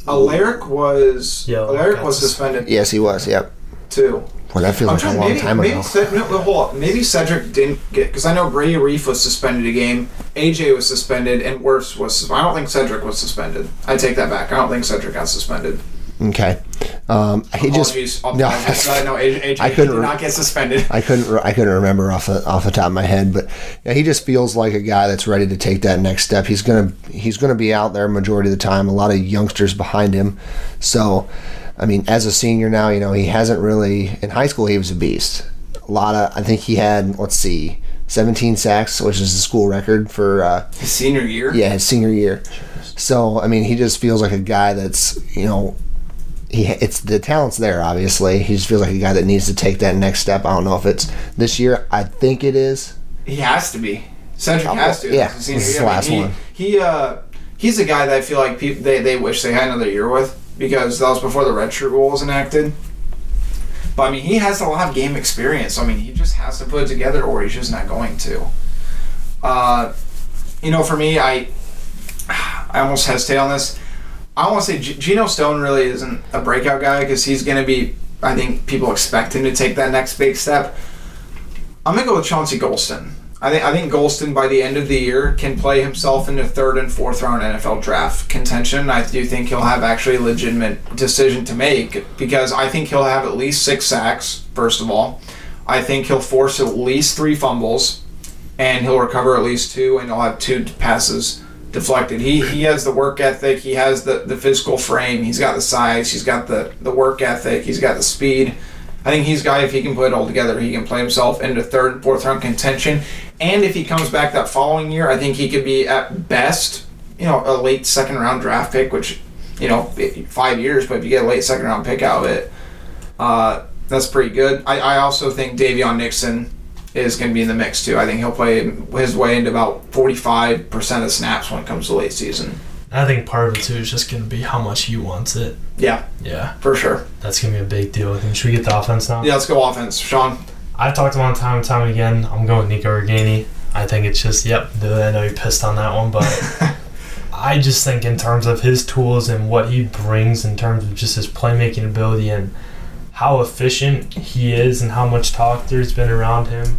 Alaric was Yeah, Alaric got was suspended Yes, he was. Yep. too. Well, that feels I'm like a trying, long maybe, time maybe, ago. Ced- no, hold on. maybe Cedric didn't get because I know Brady Reiff was suspended a game, AJ was suspended, and Wirfs was. I don't think Cedric was suspended. I take that back. I don't think Cedric got suspended. Okay. Um, he just no, Uh, no, AJ, AJ I couldn't did not get suspended. I couldn't I couldn't remember off the off the top of my head, but yeah, he just feels like a guy that's ready to take that next step. He's gonna he's gonna be out there majority of the time. A lot of youngsters behind him, so I mean, as a senior now, you know he hasn't really in high school he was a beast. A lot of I think he had let's see, 17 sacks, which is the school record for uh, His senior year. yeah, his senior year. So I mean, he just feels like a guy that's you know, he it's the talent's there. Obviously, he just feels like a guy that needs to take that next step. I don't know if it's this year. I think it is. He has to be. Cedric Oh, has to. yeah, This is senior this is year. the I mean, last he, one. He uh he's a guy that I feel like people they, they wish they had another year with because that was before the redshirt rule was enacted. But I mean, he has a lot of game experience. I mean, he just has to put it together, or he's just not going to. Uh, you know, for me, I I almost hesitate on this. I want to say G- Geno Stone really isn't a breakout guy because he's going to be. I think people expect him to take that next big step. I'm gonna go with Chauncey Golston. I think I think Golston by the end of the year can play himself into third and fourth round NFL draft contention. I do think he'll have actually a legitimate decision to make because I think he'll have at least six sacks. First of all, I think he'll force at least three fumbles, and he'll recover at least two, and he'll have two passes deflected. He he has the work ethic. He has the, the physical frame. He's got the size. He's got the the work ethic. He's got the speed. I think he's a guy if he can put it all together, he can play himself into third and fourth round contention. And if he comes back that following year, I think he could be at best, you know, a late second round draft pick, which, you know, five years, but if you get a late second round pick out of it, uh, that's pretty good. I, I also think Daviyon Nixon is going to be in the mix too. I think he'll play his way into about 45% of snaps when it comes to late season. I think part of it too is just going to be how much he wants it. Yeah, Yeah, for sure. that's going to be a big deal. Should we get the offense now? Yeah, let's go offense. Sean. I've talked about it time and time again. I'm going Nico Ragaini. I think it's just, yep, I know you pissed on that one, but I just think in terms of his tools and what he brings in terms of just his playmaking ability and how efficient he is and how much talk there's been around him.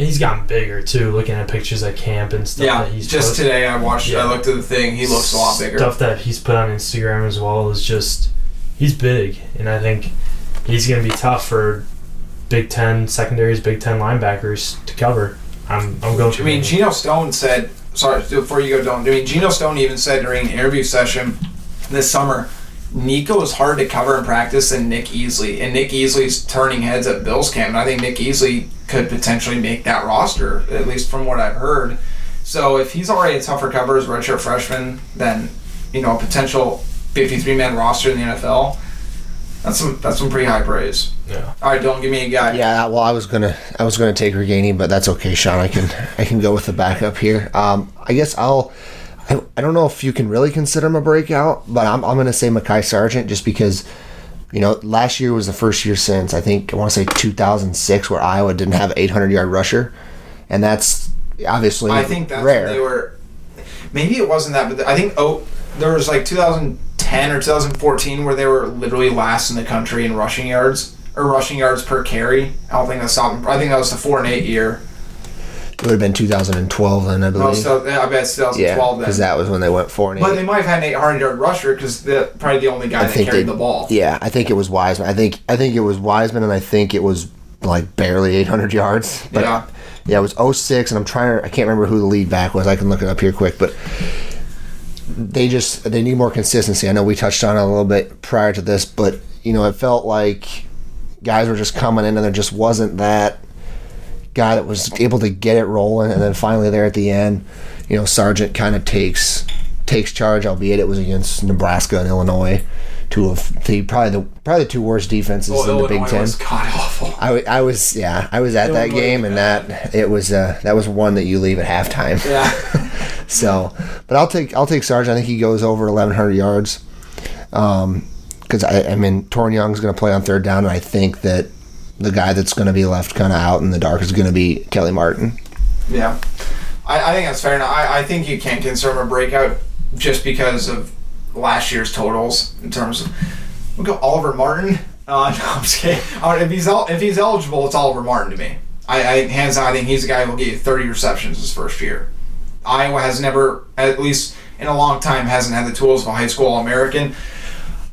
He's gotten bigger too, looking at pictures at camp and stuff Yeah, that he's just posted. today I watched. Yeah. I looked at the thing. He looks a lot bigger. Stuff that he's put on Instagram as well is just he's big, and I think he's going to be tough for Big Ten secondaries, Big Ten linebackers to cover. I'm I'm going. To I mean, Geno Stone said. Sorry, before you go, don't. I mean, Geno Stone even said during an interview session this summer, Nico is hard to cover in practice than Nick Easley, and Nick Easley's turning heads at Bills camp. And I think Nick Easley could potentially make that roster, at least from what I've heard. So if he's already a tougher cover as a redshirt freshman than you know a potential 53 man roster in the NFL, that's some that's some pretty high praise. yeah. All right, don't give me a guy. Yeah, well, I was gonna, I was gonna take Ragaini, but that's okay, Sean. I can, I can go with the backup here. Um, I guess I'll. I, I don't know if you can really consider him a breakout, but I'm, I'm gonna say Mekhi Sargent just because, you know, last year was the first year since I think I want to say 2006 where Iowa didn't have an 800 yard rusher, and that's obviously I think that's rare. they were. Maybe it wasn't that, but I think oh, there was like 2010 or 2014 where they were literally last in the country in rushing yards or rushing yards per carry. I don't think that's stopped. I think that was the four and eight year. It would have been 2012 then, I No, believe. so, yeah, I bet it's yeah, 2012 because that was when they went four and eight. But they might have had an 800 yard rusher because they're probably the only guy I that carried they- the ball. Yeah, I think it was Weisman. I think I think it was Weisman, and I think it was like barely 800 yards. But Yeah. yeah, it was 06, and I'm trying I can't remember who the lead back was. I can look it up here quick, but they just, they need more consistency. I know we touched on it a little bit prior to this, but, you know, it felt like guys were just coming in and there just wasn't that guy that was able to get it rolling and then finally there at the end you know sargent kind of takes takes charge albeit it was against nebraska and illinois two of the probably the probably the two worst defenses Well, in the Illinois big ten was god awful. I, I was yeah i was at that game and that it was uh that was one that you leave at halftime Yeah. so, but I'll take I'll take Sarge. I think he goes over 1,100 yards. Um, because I, I mean, Toren Young's going to play on third down, and I think that the guy that's going to be left kind of out in the dark is going to be Kelly Martin. Yeah, I, I think that's fair enough. I, I think you can't consider him a breakout just because of last year's totals in terms of. We'll go Oliver Martin. Uh, no, I'm just kidding. Uh, if he's if he's eligible, it's Oliver Martin to me. I, I hands down, I think he's the guy who will get you 30 receptions his first year. Iowa has never, at least in a long time, hasn't had the tools of a high school All American.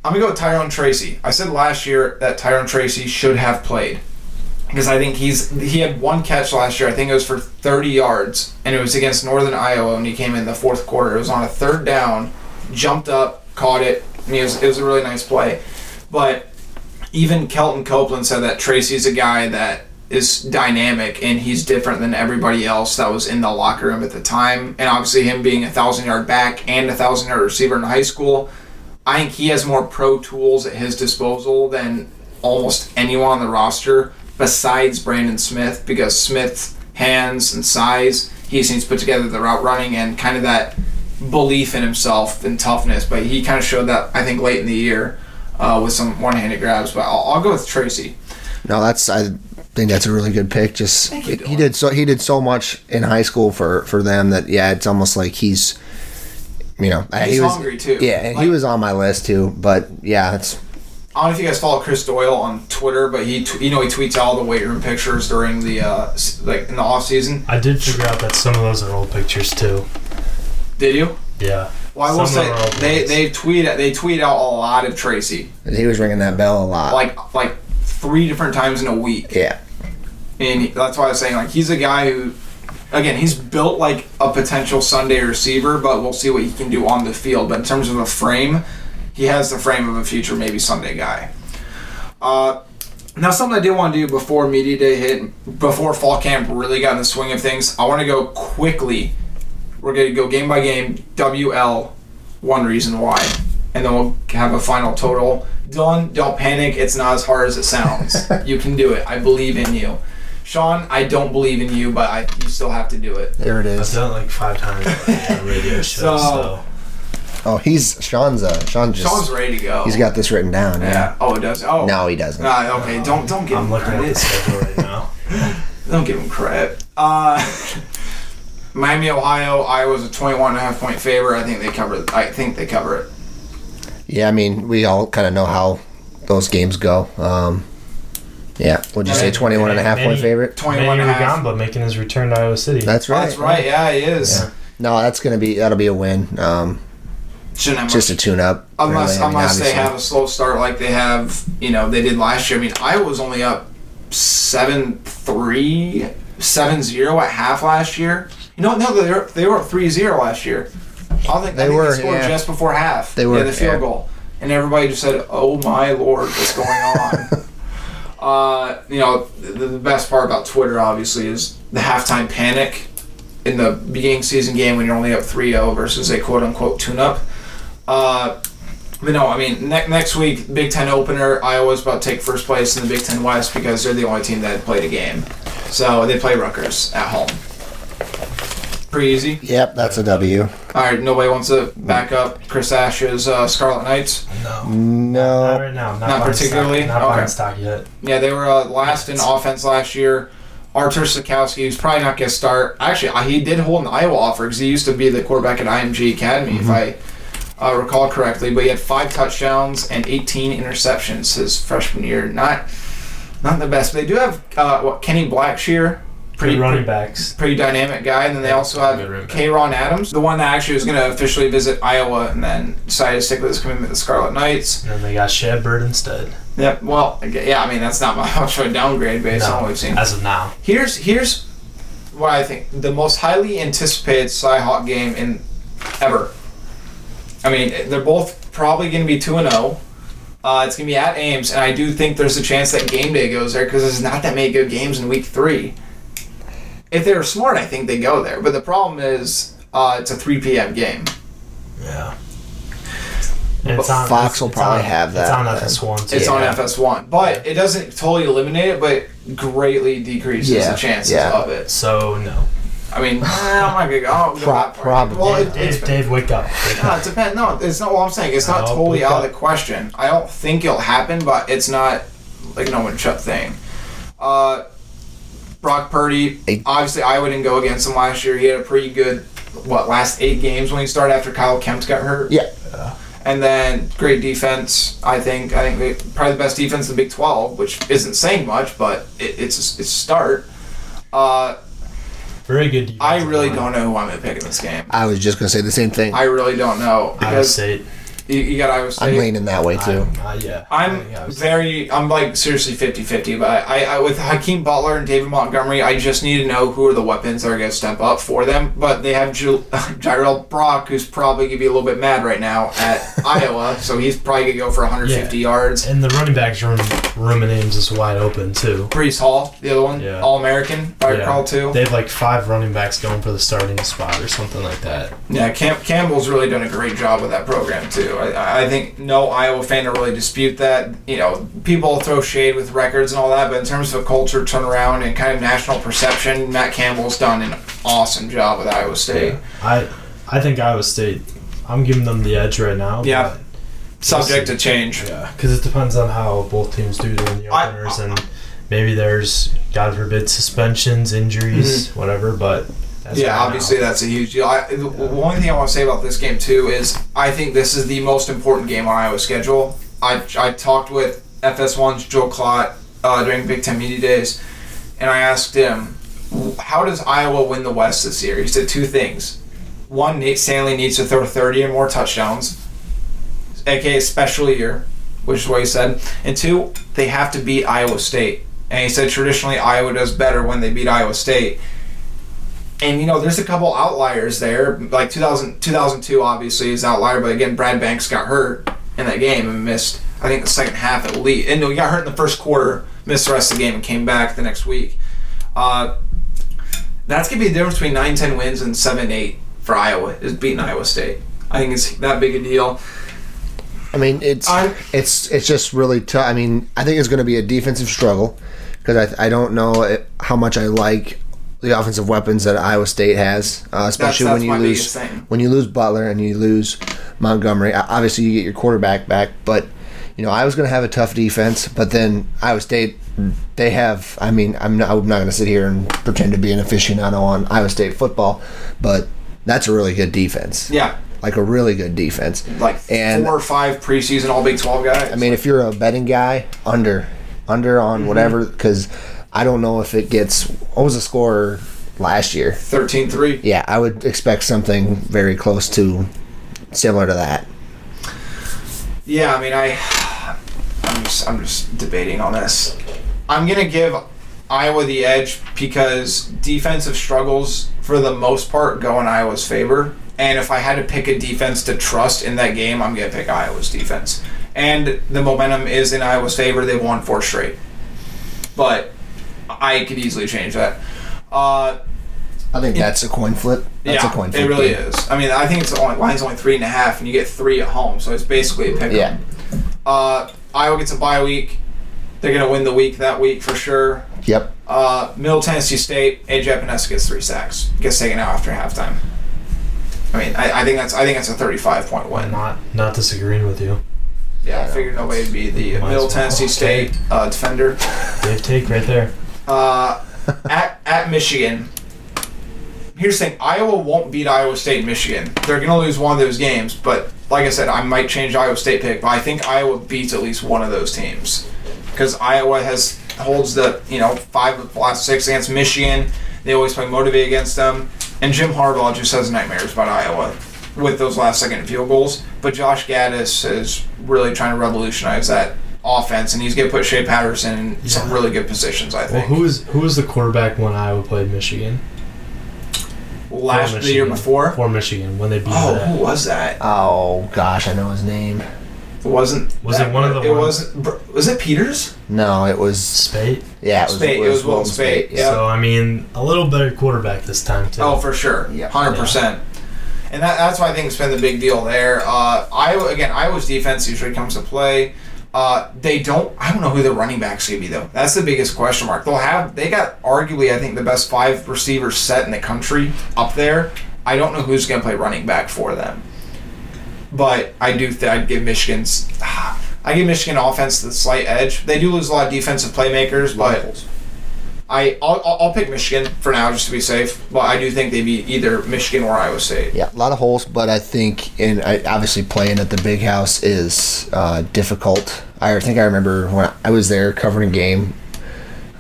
I'm gonna go with Tyrone Tracy. I said last year that Tyrone Tracy should have played because I think he's he had one catch last year. I think it was for 30 yards, and it was against Northern Iowa when he came in the fourth quarter. It was on a third down, jumped up, caught it. Mean, it was, it was a really nice play. But even Kelton Copeland said that Tracy's a guy that is dynamic and he's different than everybody else that was in the locker room at the time. And obviously, him being a thousand yard back and a thousand yard receiver in high school, I think he has more pro tools at his disposal than almost anyone on the roster besides Brandon Smith because Smith's hands and size, he seems to put together the route running and kind of that belief in himself and toughness. But he kind of showed that, I think, late in the year uh, with some one handed grabs. But I'll, I'll go with Tracy. No, that's I think that's a really good pick. Just he did so he did so much in high school for for them that yeah, it's almost like he's you know He's he was hungry, too. Yeah, and he was on my list too. But yeah, it's I don't know if you guys follow Chris Doyle on Twitter, but he, t- you know, he tweets all the weight room pictures during the, uh, like, in the off season. I did figure out that some of those are old pictures too. Did you? Yeah. Well, I will say old they ones. they tweet they tweet out a lot of Tracy, he was ringing that bell a lot. like like three different times in a week. yeah, And he- that's why I was saying, like, he's a guy who, again, he's built like a potential Sunday receiver, but we'll see what he can do on the field. But in terms of a frame, he has the frame of a future maybe Sunday guy. Uh, now, something I did want to do before media day hit, before fall camp really got in the swing of things, I want to go quickly. We're going to go game by game, WL, one reason why, and then we'll have a final total. Dylan, don't panic. It's not as hard as it sounds. you can do it. I believe in you. Sean, I don't believe in you, but I, you still have to do it. there it I've is. done it like five times on the radio show. So- So, Oh, he's Sean's. Uh, Sean just Sean's ready to go. he's got this written down. Yeah. Yeah. Oh, it does. Oh. No, he doesn't. Ah, okay. Don't don't give I'm him looking at the credit. schedule right now. Don't give him credit. Uh, Miami, Ohio. Iowa's a 21 and a half point favorite. I think they cover. it. I think they cover it. Yeah, I mean, we all kind of know how those games go. Um, yeah, would you say Yeah, 21 and a half Manny- point favorite? 21 Manny and a half. Rugamba making his return to Iowa City. That's right. That's right. Yeah, he is. Yeah. No, that's gonna be that'll be a win. Um, Shouldn't have just a tune up. Unless really. I mean, unless they have a slow start like they have, you know, they did last year. I mean, Iowa was only up 7 3, 7 0 at half last year. You know, no, they were, they were up 3 0 last year. I don't think They I think were, they scored yeah. just before half. They were, yeah, the field yeah. goal, and everybody just said, "Oh my lord, what's going on?" uh, you know, the, the best part about Twitter obviously is the halftime panic in the beginning season game when you're only up 3-0 versus a quote unquote tune up. Uh, but no, I mean, ne- next week, Big Ten opener, Iowa's about to take first place in the Big Ten West because they're the only team that played a game. So they play Rutgers at home. Pretty easy. Yep, that's a W. All right, nobody wants to back up Chris Ash's uh, Scarlet Knights. No. Not No, right now. Not, Not buying particularly? Stock, not Okay. buying stock yet. Yeah, they were uh, last in offense last year. Artur Sitkowski, who's probably not going to start. Actually, uh, he did hold an Iowa offer because he used to be the quarterback at IMG Academy, if I uh, recall correctly. But he had five touchdowns and 18 interceptions his freshman year. Not not the best. But they do have uh, what Kenny Blackshear pretty Good running backs. pretty dynamic guy. And then they also have running. Kay'Ron Adams, the one that actually was going to officially visit Iowa and then decided to stick with his commitment to the Scarlet Knights. And then they got Shad Byrd instead. Yep. Well, yeah. I mean, that's not much of a downgrade based on what we've seen. as of now. Here's here's what I think the most highly anticipated Cyhawk game in ever. I mean, they're both probably going to be two and zero. Uh, it's going to be at Ames, and I do think there's a chance that game day goes there because there's not that many good games in week three. If they were smart, I think they go there. But the problem is, uh, it's a 3 p.m. game. Yeah. And it's on, Fox it's- will it's probably on- have that It's on then. FS1 too. It's on FS1, but it doesn't totally eliminate it, but greatly decreases Yeah, the chances yeah. of it. So no. I mean, I'm not gonna go. Pro- probably. Well, it, Dave, it's Dave, Dave, wake up. Wake No, it depends. No, it's not what I'm saying. It's not No, totally out of the question. I don't think it'll happen, but it's not like no one shut thing. Uh, Brock Purdy. Obviously, I wouldn't go against him last year. He had a pretty good what last eight games when he started after Kyle Kempt got hurt. Yeah. And then great defense. I think. I think they, probably the best defense in the Big Twelve, which isn't saying much, but it, it's a, it's a start. Uh, Very good. I really line. don't know who I'm gonna pick in this game. I was just gonna say the same thing. I really don't know Iowa because State. You, you got Iowa State. I'm leaning that way too. I'm, uh, yeah. I I'm think Iowa State. very, I'm like seriously 50 50, but I, I, with Hakeem Butler and David Montgomery, I just need to know who are the weapons that are going to step up for them. But they have Jul- Jirehl Brock, who's probably going to be a little bit mad right now at Iowa, so he's probably going to go for 150 yards. And the running backs room room of names is wide open too. Breece Hall, the other one, Yeah. All American, if I Yeah. recall, too. They have like five running backs going for the starting spot or something like that. Yeah, Cam- Campbell's really done a great job with that program too. I, I think no Iowa fan will really dispute that. You know, people throw shade with records and all that, but in terms of a culture turnaround and kind of national perception, Matt Campbell's done an awesome job with Iowa State. I I think Iowa State. I'm giving them the edge right now. Yeah. Subject to change. Yeah, because it depends on how both teams do during the I- openers, and maybe there's God forbid suspensions, injuries, mm-hmm. whatever. But that's Yeah, obviously that's a huge deal. I, the only thing I want to say about this game too is I think this is the most important game on Iowa's schedule. I, I talked with FS1's Joel Klatt uh, during Big Ten Media Days, and I asked him, "How does Iowa win the West this year?" He said two things. One, Nate Stanley needs to throw 30 or more touchdowns, aka special year, which is what he said. And two, they have to beat Iowa State. And he said traditionally Iowa does better when they beat Iowa State. And you know, there's a couple outliers there. Like 2000, 2002 obviously is outlier, but again, Brad Banks got hurt in that game and missed. I think the second half at least. And no, he got hurt in the first quarter, missed the rest of the game, and came back the next week. Uh, that's gonna be the difference between 9-10 wins and 7-8 for Iowa is beating Iowa State. I think it's that big a deal. I mean, it's I'm- it's it's just really tough. I mean, I think it's going to be a defensive struggle because I, I don't know it, how much I like the offensive weapons that Iowa State has, uh, especially that's when you lose when you lose Butler and you lose Montgomery. Obviously, you get your quarterback back, but you know Iowa's going to have a tough defense. But then Iowa State, they have. I mean, I'm not, I'm not going to sit here and pretend to be an aficionado on Iowa State football, but that's a really good defense. Yeah, Like a really good defense. like And- four or five preseason All Big 12 guys. I mean, if you're a betting guy, under, under on Mm-hmm. whatever, because I don't know if it gets. What was the score last year? 13-3. Yeah, I would expect something very close to similar to that. Yeah, I mean, I, I'm just, I'm just debating on this. I'm gonna give Iowa the edge because defensive struggles, for the most part, go in Iowa's favor. And if I had to pick a defense to trust in that game, I'm gonna pick Iowa's defense. And the momentum is in Iowa's favor. They've won four straight, but I could easily change that. Uh, I think that's a coin flip. That's yeah, a coin flip. it really game. is. I mean, I think it's only line's only three and a half, and you get three at home, so it's basically a pick. 'em. Yeah. Uh, Iowa gets a bye week. They're gonna win the week that week for sure. Yep. Uh, Middle Tennessee State. AJ Epenesa gets three sacks. Gets taken out after halftime. I mean, I, I think that's I think that's a 35 point win. not not disagreeing with you. Yeah, I figured nobody would be the Might Middle as well. Tennessee Okay. State uh, defender. Dave take right there. Uh, at at Michigan. Here's the thing: Iowa won't beat Iowa State, Michigan. They're gonna lose one of those games. But like I said, I might change Iowa State pick, but I think Iowa beats at least one of those teams because Iowa has holds the you know five of the last six against Michigan. They always play motivate against them. And Jim Harbaugh just has nightmares about Iowa with those last second field goals. But Josh Gattis is really trying to revolutionize that offense, and he's going to put Shea Patterson in some really good positions. I think. who was who was the quarterback when Iowa played Michigan? last For the year Michigan. before? For Michigan when they beat Oh, that. who was that? Oh gosh, I know his name. It wasn't. Was that- it one of the It ones- wasn't. Was it Peters? No, it was Speight. yeah, it was, Speight, it was Wilton Speight, yeah. So I mean, a little better quarterback this time too. Oh, for sure. Yeah. hundred percent. And that, that's why I think it's been the big deal there. Uh, Iowa again. Iowa's defense usually comes to play. Uh, they don't. I don't know who their running backs gonna be though. That's the biggest question mark. They'll have. They got arguably I think the best five receivers set in the country up there. I don't know who's gonna play running back for them. But I do. Th- I'd give Michigan's. I give Michigan offense the slight edge. They do lose a lot of defensive playmakers, but I I'll, I'll I'll pick Michigan for now just to be safe. But I do think they'd be either Michigan or Iowa State. Yeah, a lot of holes, but I think in I, obviously playing at the big house is uh, difficult. I think I remember when I was there covering a game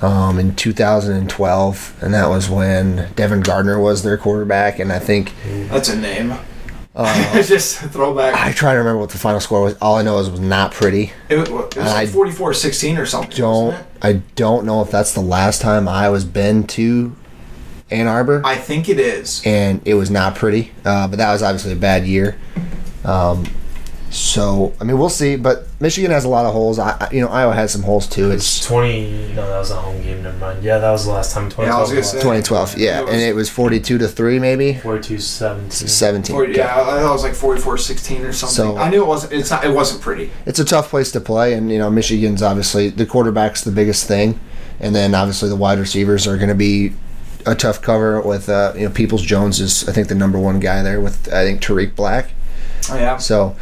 um, in 2012, and that was when Devin Gardner was their quarterback, and I think That's a name. uh, just a throwback. I try to remember what the final score was. All I know is it was not pretty. It was, it was like 44-16 or something. Don't? I don't know if that's the last time I was been to Ann Arbor. I think it is. and it was not pretty. Uh, but that was obviously a bad year. Um, so I mean, we'll see. But Michigan has a lot of holes. I, I- you know, Iowa has some holes too. It's It's 20. No, that was a home game. Never mind. Yeah, that was the last time. 2012. Yeah, I was gonna say. 2012, yeah, It was- and it was 42 to three, maybe 42 17. 17. Or, yeah, I thought it was like 44-16 or something. So- I knew it wasn't. It's not. It wasn't pretty. It's a tough place to play, and you know, Michigan's obviously the quarterback's the biggest thing, and then obviously the wide receivers are going to be a tough cover with uh, you know Peoples Jones is I think the number one guy there with I think Tarik Black. Oh, yeah. So.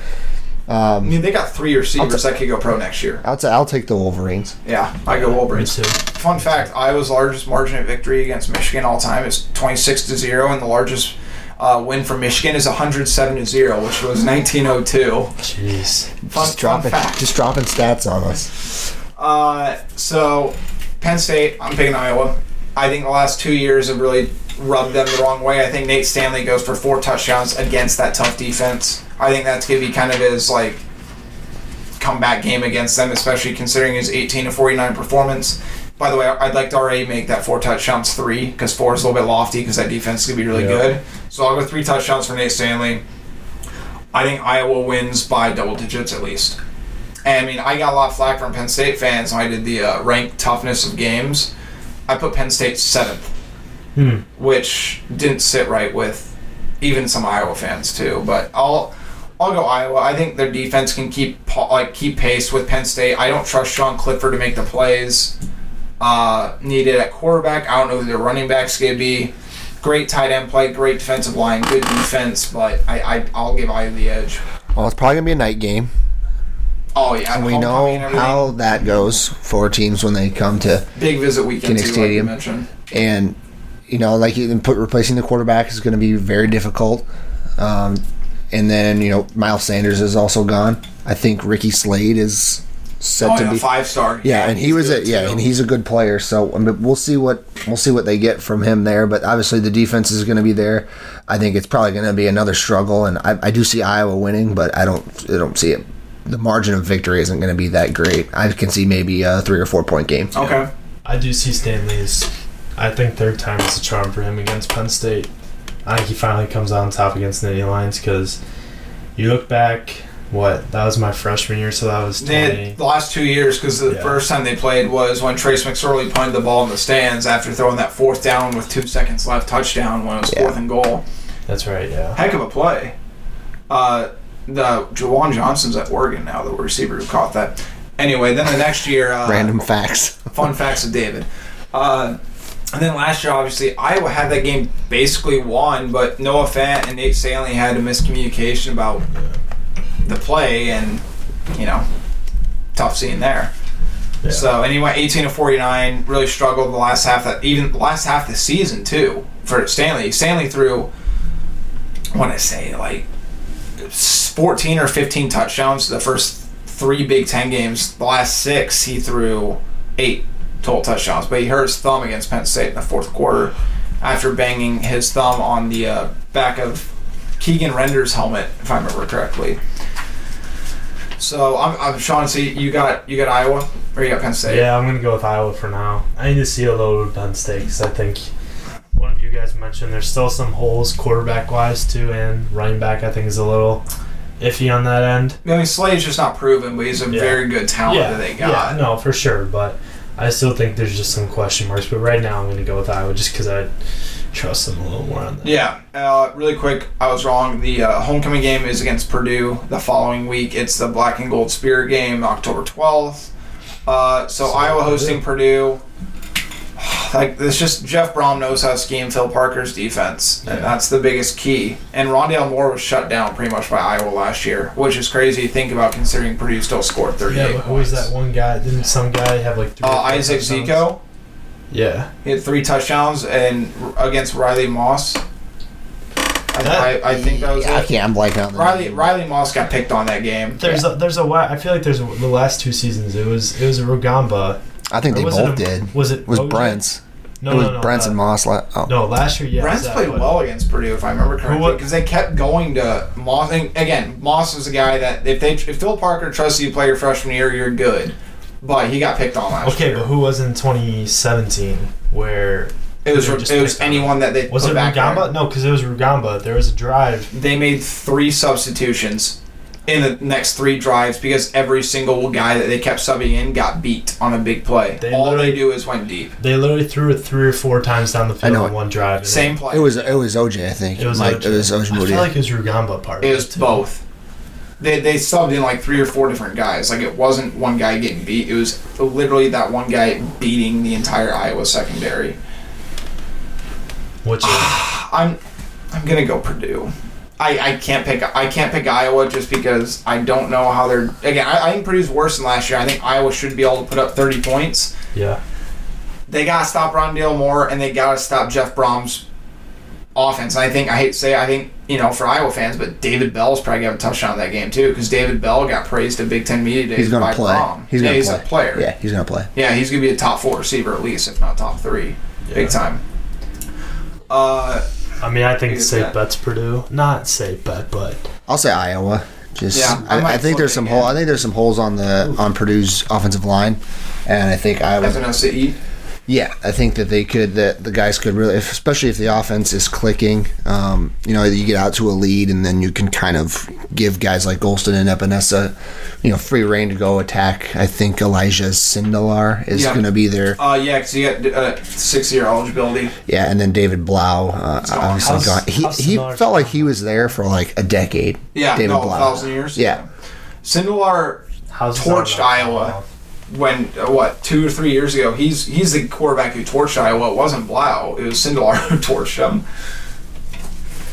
I Um, mean, they got three receivers that could go pro next year. I'll, t- I'll take the Wolverines. Yeah, I go Me Wolverines. too. Fun fact: Iowa's largest margin of victory against Michigan all time is 26 to zero, and the largest uh, win for Michigan is 107 to zero, which was 1902. Jeez. Fun, just dropping, fun fact. just dropping stats on us. Uh, so Penn State, I'm picking Iowa. I think the last two years have really rubbed them the wrong way. I think Nate Stanley goes for four touchdowns against that tough defense. I think that's gonna be kind of his like comeback game against them, especially considering his 18 to 49 performance. By the way, I'd like to already make that four touchdowns three because four is a little bit lofty because that defense is gonna be really Yeah. good. So I'll go three touchdowns for Nate Stanley. I think Iowa wins by double digits at least. And I mean, I got a lot of flack from Penn State fans when I did the uh, ranked toughness of games. I put Penn State seventh, Hmm. which didn't sit right with even some Iowa fans too. But I'll I'll go Iowa. I think their defense can keep like keep pace with Penn State. I don't trust Sean Clifford to make the plays uh, needed at quarterback. I don't know who their running back's gonna be. Great tight end play, great defensive line, good defense, but I, I I'll give Iowa the edge. Well, it's probably gonna be a night game, Oh yeah, and we know how that goes for teams when they come to. big visit weekend Kinnick too, Stadium. like you mentioned. And you know, like you put replacing the quarterback is going to be very difficult. Um, and then you know, Miles Sanders is also gone. I think Ricky Slade is set Oh, to yeah, be. five star. Yeah, and he was good, a yeah, too. and he's a good player. So I mean, we'll see what we'll see what they get from him there. But obviously, the defense is going to be there. I think it's probably going to be another struggle, and I, I do see Iowa winning, but I don't I don't see it. The margin of victory isn't going to be that great. I can see maybe a three or four point game. okay. I do see Stanley's. I think third time is a charm for him against Penn State. I think he finally comes on top against the Nittany Lions because you look back, what that was my freshman year, so that was They twenty. the last two years because the Yeah. first time they played was when Trace McSorley punted the ball in the stands after throwing that fourth down with two seconds left touchdown when it was Yeah. fourth and goal. That's right, yeah. Heck of a play. Uh, the Juwan Johnson's at Oregon now, the receiver who caught that. Anyway, then the next year, uh, Random facts. fun facts of David. Uh, and then last year, obviously, Iowa had that game basically won, but Noah Fant and Nate Stanley had a miscommunication about the play, and you know, tough scene there. Yeah. So anyway, 18 to 49, really struggled the last half that even the last half of the season too for Stanley. Stanley threw, I want to say like 14 or 15 touchdowns the first three Big Ten games. The last six he threw eight total touchdowns, but he hurt his thumb against Penn State in the fourth quarter. after banging his thumb on the uh, back of Keegan Render's helmet, if I remember correctly. So I'm, I'm Sean. So you got you got Iowa or you got Penn State? Yeah, I'm gonna go with Iowa for now. I need to see a little with Penn State because I think one of you guys mentioned there's still some holes quarterback wise too, and running back I think is a little iffy on that end. I mean, Slade's just not proven, but he's a Yeah. very good talent that they got. yeah, no, for sure. But I still think there's just some question marks. But right now I'm gonna go with Iowa just because I trust them a little more on that. Yeah, uh, really quick, I was wrong. The uh, homecoming game is against Purdue the following week. It's the Black and Gold Spirit game, October 12th. Uh, so, So, Iowa hosting Purdue. Like it's just Jeff Brohm knows how to scheme Phil Parker's defense, and Yeah. that's the biggest key. And Rondale Moore was shut down pretty much by Iowa last year, which is crazy to think about considering Purdue still scored 38 Yeah, but who was that one guy? Didn't some guy have like three? Uh, Isaac touchdowns? Zico. Yeah. He had three touchdowns and against Riley Moss. I, That- I, I think that was Yeah, I can't. I'm blanking on the Riley name. Riley Moss got picked on that game. There's a there's a wa- I feel like there's a, the last two seasons it was it was a Rugamba. I think Or they both a- did. Was it It was OJ? Brent's. No, it was no, no. Brent's uh, and Moss. La- oh. No, last year, yeah. Brent's played but- well against Purdue, if I remember correctly, because they kept going to Moss. And again, Moss was a guy that if they if Phil Parker trusts you to play your freshman year, you're good. But he got picked on last Okay, year. but who was in 2017 where it was they it was picked on anyone that they was put it back Rugamba? there. No, because it was Rugamba. There was a drive. They made three substitutions in the next three drives because every single guy that they kept subbing in got beat on a big play. They All they do is went deep. They literally threw it three or four times down the I field know in one drive. and Same play. It was it was OJ. I think It was Mike, OJ. It was OJ I feel like it was Rugamba part. It was too. both. They, they subbed in like three or four different guys. Like it wasn't one guy getting beat. It was literally that one guy beating the entire Iowa secondary. Which is, I'm I'm gonna go Purdue. I, I can't pick I can't pick Iowa just because I don't know how they're again. I, I think Purdue's worse than last year. I think Iowa should be able to put up 30 points. yeah. They gotta stop Rondale Moore and they gotta stop Jeff Brohm's offense. And I think I hate to say I think you know for Iowa fans, but David Bell's probably gonna have a touchdown in that game too because David Bell got praised at Big Ten media days he's gonna by play. Brohm. He's yeah, gonna he's play. a player. Yeah, he's gonna play. Yeah, he's gonna be a top four receiver at least, if not top three, Yeah. big time. Uh, I mean, I think safe that? bet's Purdue. Not safe bet, but I'll say Iowa. Just Yeah, I I, I, think there's some again. hole. I think there's some holes on the on Purdue's offensive line, and I think Iowa. FNOCE. Yeah, I think that they could. That the guys could really, if, especially if the offense is clicking. Um, you know, you get out to a lead, and then you can kind of give guys like Golston and Epenesa, you know, free reign to go attack. I think Elijah Sindelar is Yeah. going to be there. Uh, yeah, because you got uh, six-year eligibility. Yeah, and then David Blough, uh, So obviously how's- gone. He he Sindelar's felt like he was there for like a decade. Yeah, David no, Blough. thousand years. Yeah. Sindelar Torched Iowa. When uh, what two or three years ago. He's he's the quarterback who torched Iowa. It wasn't Blough. It was Sindelar who torched him.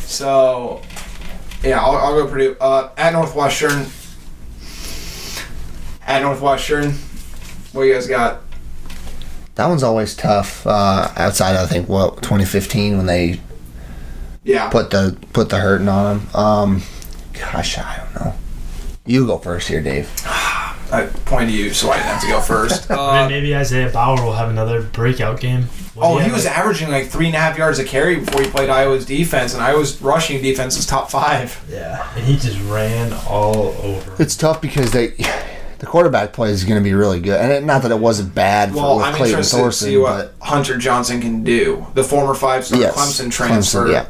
So, yeah, I'll, I'll go Purdue. Uh, at Northwestern. At Northwestern, what you guys got? That one's always tough. Uh, outside, I think what 2015 when they Yeah, put the put the hurting on him. Um, gosh, I don't know. You go first here, Dave. I pointed to you, so I didn't have to go first. Uh, maybe Isaiah Bowser will have another breakout game. What Oh, do you he have? was averaging like three and a half yards a carry before he played Iowa's defense, and Iowa's rushing defense is top five. Yeah, and he just ran all over. It's tough because they the quarterback play is going to be really good, and it, not that it wasn't bad Well, for with I'm Clayton interested to see what but Hunter Johnson can do. The former five-star yes, Clemson transfer. yeah.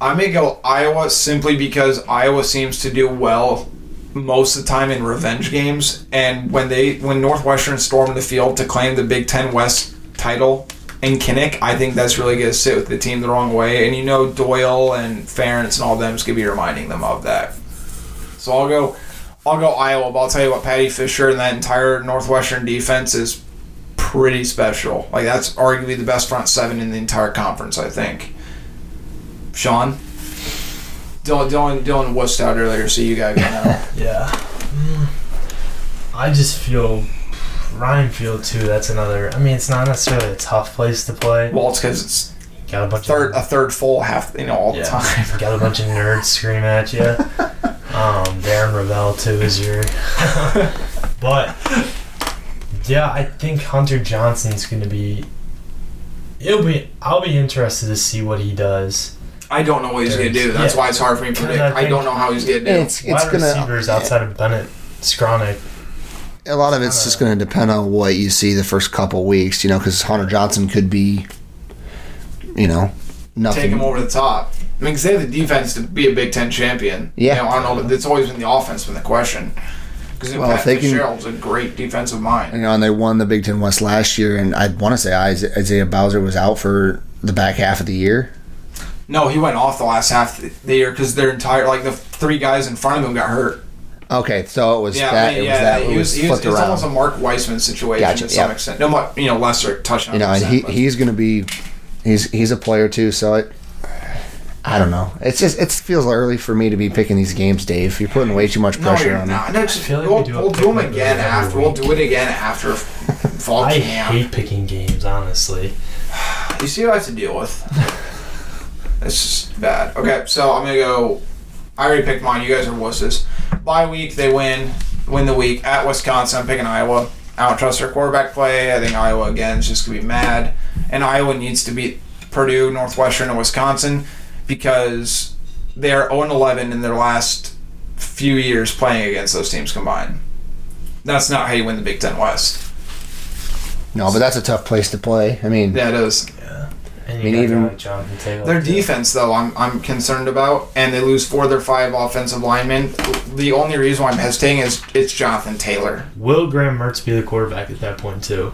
I may go Iowa simply because Iowa seems to do well most of the time in revenge games, and when they when Northwestern stormed the field to claim the Big Ten West title in Kinnick, I think that's really going to sit with the team the wrong way. And you know Doyle and Ferentz and all them is going to be reminding them of that. So I'll go, I'll go Iowa. But I'll tell you what, Paddy Fisher and that entire Northwestern defense is pretty special. Like that's arguably the best front seven in the entire conference. I think. Sean. Dylan, Dylan, Dylan wussed out earlier, so you gotta go now. Yeah. Mm. I just feel Ryan Field too. That's another. I mean, it's not necessarily a tough place to play. well, it's because it's Got a bunch third, a of third full half, you know, all the time. got a bunch of nerds scream at you. Um, Darren Ravel too is your. but yeah, I think Hunter Johnson's going to be It'll be. I'll be interested to see what he does. I don't know what he's gonna do. That's Yeah. why it's hard for me to predict. I I, don't know how he's gonna do. It's it's Wide gonna receivers outside of Bennett, Skowronek. a lot of it's just going to depend on what you see the first couple weeks. You know, because Hunter Johnson could be, you know, nothing. Take him over the top. I mean, because they have the defense to be a Big Ten champion. Yeah. You know, I don't know. It's always been the offense been the question. Because Well, Pat if they can- Fitzgerald's a great defensive mind. You know, and they won the Big Ten West last year, and I want to say Isaiah Isaiah Bowser was out for the back half of the year. No, he went off the last half of the year because their entire like the three guys in front of him got hurt. Okay, so it was Yeah, that. I mean, it yeah, was that. he It was, was he was, flipped it was around. almost a Mark Weisman situation Gotcha, to some yeah. extent. No, mu- you know, lesser touchdown. you know, and percent, he but- he's going to be, he's he's a player too. So it, I don't know. It's just it feels early for me to be picking these games, Dave. You're putting way too much pressure you're on me. not. No, just, feel like we'll we do a we'll do them again after. week. We'll do it again after fall I camp. hate picking games, honestly. You see what I have to deal with. it's just bad. Okay, so I'm gonna go. I already picked mine. You guys are wusses. Bye week, they win. Win the week at Wisconsin. I'm picking Iowa. I don't trust their quarterback play. I think Iowa again is just gonna be mad, and Iowa needs to beat Purdue, Northwestern, and Wisconsin because they are 0 11 in their last few years playing against those teams combined. That's not how you win the Big Ten West. No, but that's a tough place to play. I mean, Yeah, it is. And you mean, even- guy like Jonathan Taylor. Their too. defense, though, I'm I'm concerned about, and they lose four of their five offensive linemen. The only reason why I'm hesitating is it's Jonathan Taylor. Will Graham Mertz be the quarterback at that point too?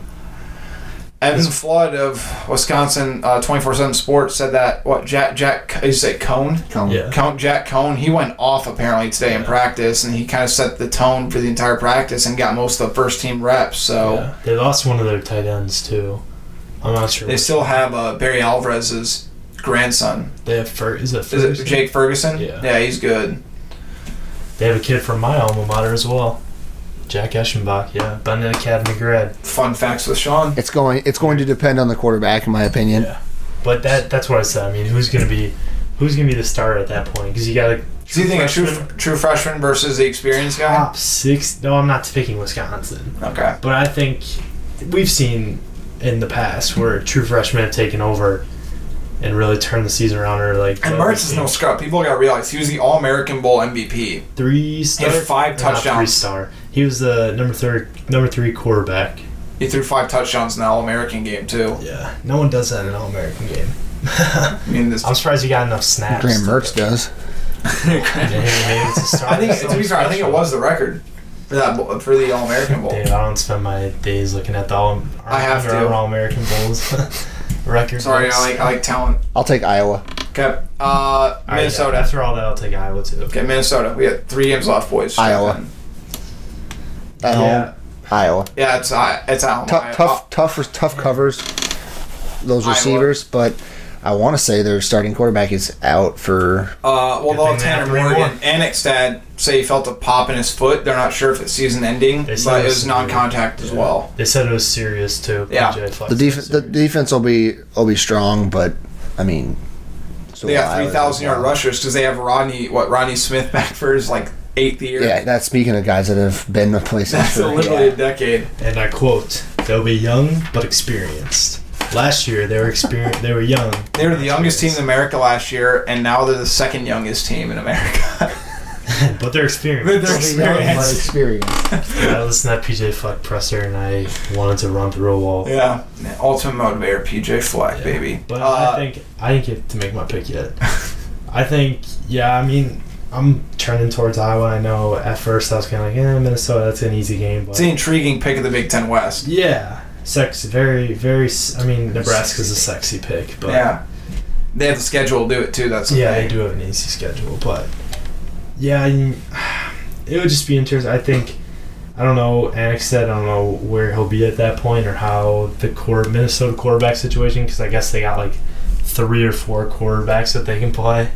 Evan Flood of Wisconsin uh, Twenty Four Seven Sports said that what Jack Jack is it Coan come- Yeah. Count Jack Coan he went off apparently today in practice, and he kind of set the tone for the entire practice and got most of the first team reps. So Yeah. They lost one of their tight ends too. I'm not sure. they still have uh, Barry Alvarez's grandson. They have Fer- is it Is Ferguson? it Jake Ferguson? Yeah. yeah, he's good. They have a kid from my alma mater as well. Jack Eschenbach, yeah, Benet Academy grad. Fun facts with Sean. it's going it's going to depend on the quarterback, in my opinion. Yeah, but that that's what I said. I mean, who's gonna be who's gonna be the starter at that point? Because you got a Do you think a true freshman, true freshman versus the experienced guy? top six. No, I'm not picking Wisconsin, Okay. but I think we've seen in the past where true freshmen have taken over and really turned the season around. Or like And Mertz is no scrub. People gotta realize he was the All American Bowl MVP. three star. five or not Three touchdowns. star. He was the number third, number three quarterback. He threw five touchdowns in the All American game too. Yeah, no one does that in an All American game. I mean, this. I'm surprised he got enough snaps. Graham Mertz does. Maybe it's a start. I think to be fair, I think it was the record for that bowl- for the All American Bowl. Dude, I don't spend my days looking at the all. I have to. Armour All American bowls record. Sorry, books. I like I like talent. I'll take Iowa. Okay, uh, All right, yeah, Minnesota. after all that, I'll take Iowa too. Okay, Minnesota. We got three games left, boys. Iowa. At Yeah. home, Iowa. Yeah, it's uh, it's at home. Tough, I- tough, tough, tough covers. Those Iowa. receivers, but I want to say their starting quarterback is out for. Uh, well, Good they'll thing have they Tanner Morgan. more. Annexstad say he felt a pop in his foot. They're not sure if it's season ending, They said but it it was was non-contact as well. They said it was serious too. Yeah. The said defense, the defense will be will be strong, but I mean, so They got three thousand yard rushers because they have Rodney. What Rodney Smith back for his like eighth year. Yeah, that's speaking of guys that have been the places that's for literally yeah. a decade. And I quote: "They'll be young but experienced." Last year they were experienced. They were young, They were the youngest team in America last year, and now they're the second youngest team in America. but they're experienced. But they're They'll be young, experienced. experienced. I listened to that PJ Fleck presser and I wanted to run through a wall. yeah, ultimate motivator, PJ Fleck, Yeah. baby. But Uh, I think I didn't get to make my pick yet. I think, yeah, I mean, I'm turning towards Iowa. I know at first I was kind of like, eh, Minnesota, that's an easy game. But it's an intriguing pick of the Big Ten West. yeah, sexy, very, very. I mean, Nebraska's a sexy pick, but yeah, they have the schedule to do it too. That's yeah, they do have an easy schedule. But yeah, I, it would just be interesting. I think. I don't know. Annexstad I don't know where he'll be at that point or how the core Minnesota quarterback situation because I guess they got like three or four quarterbacks that they can play.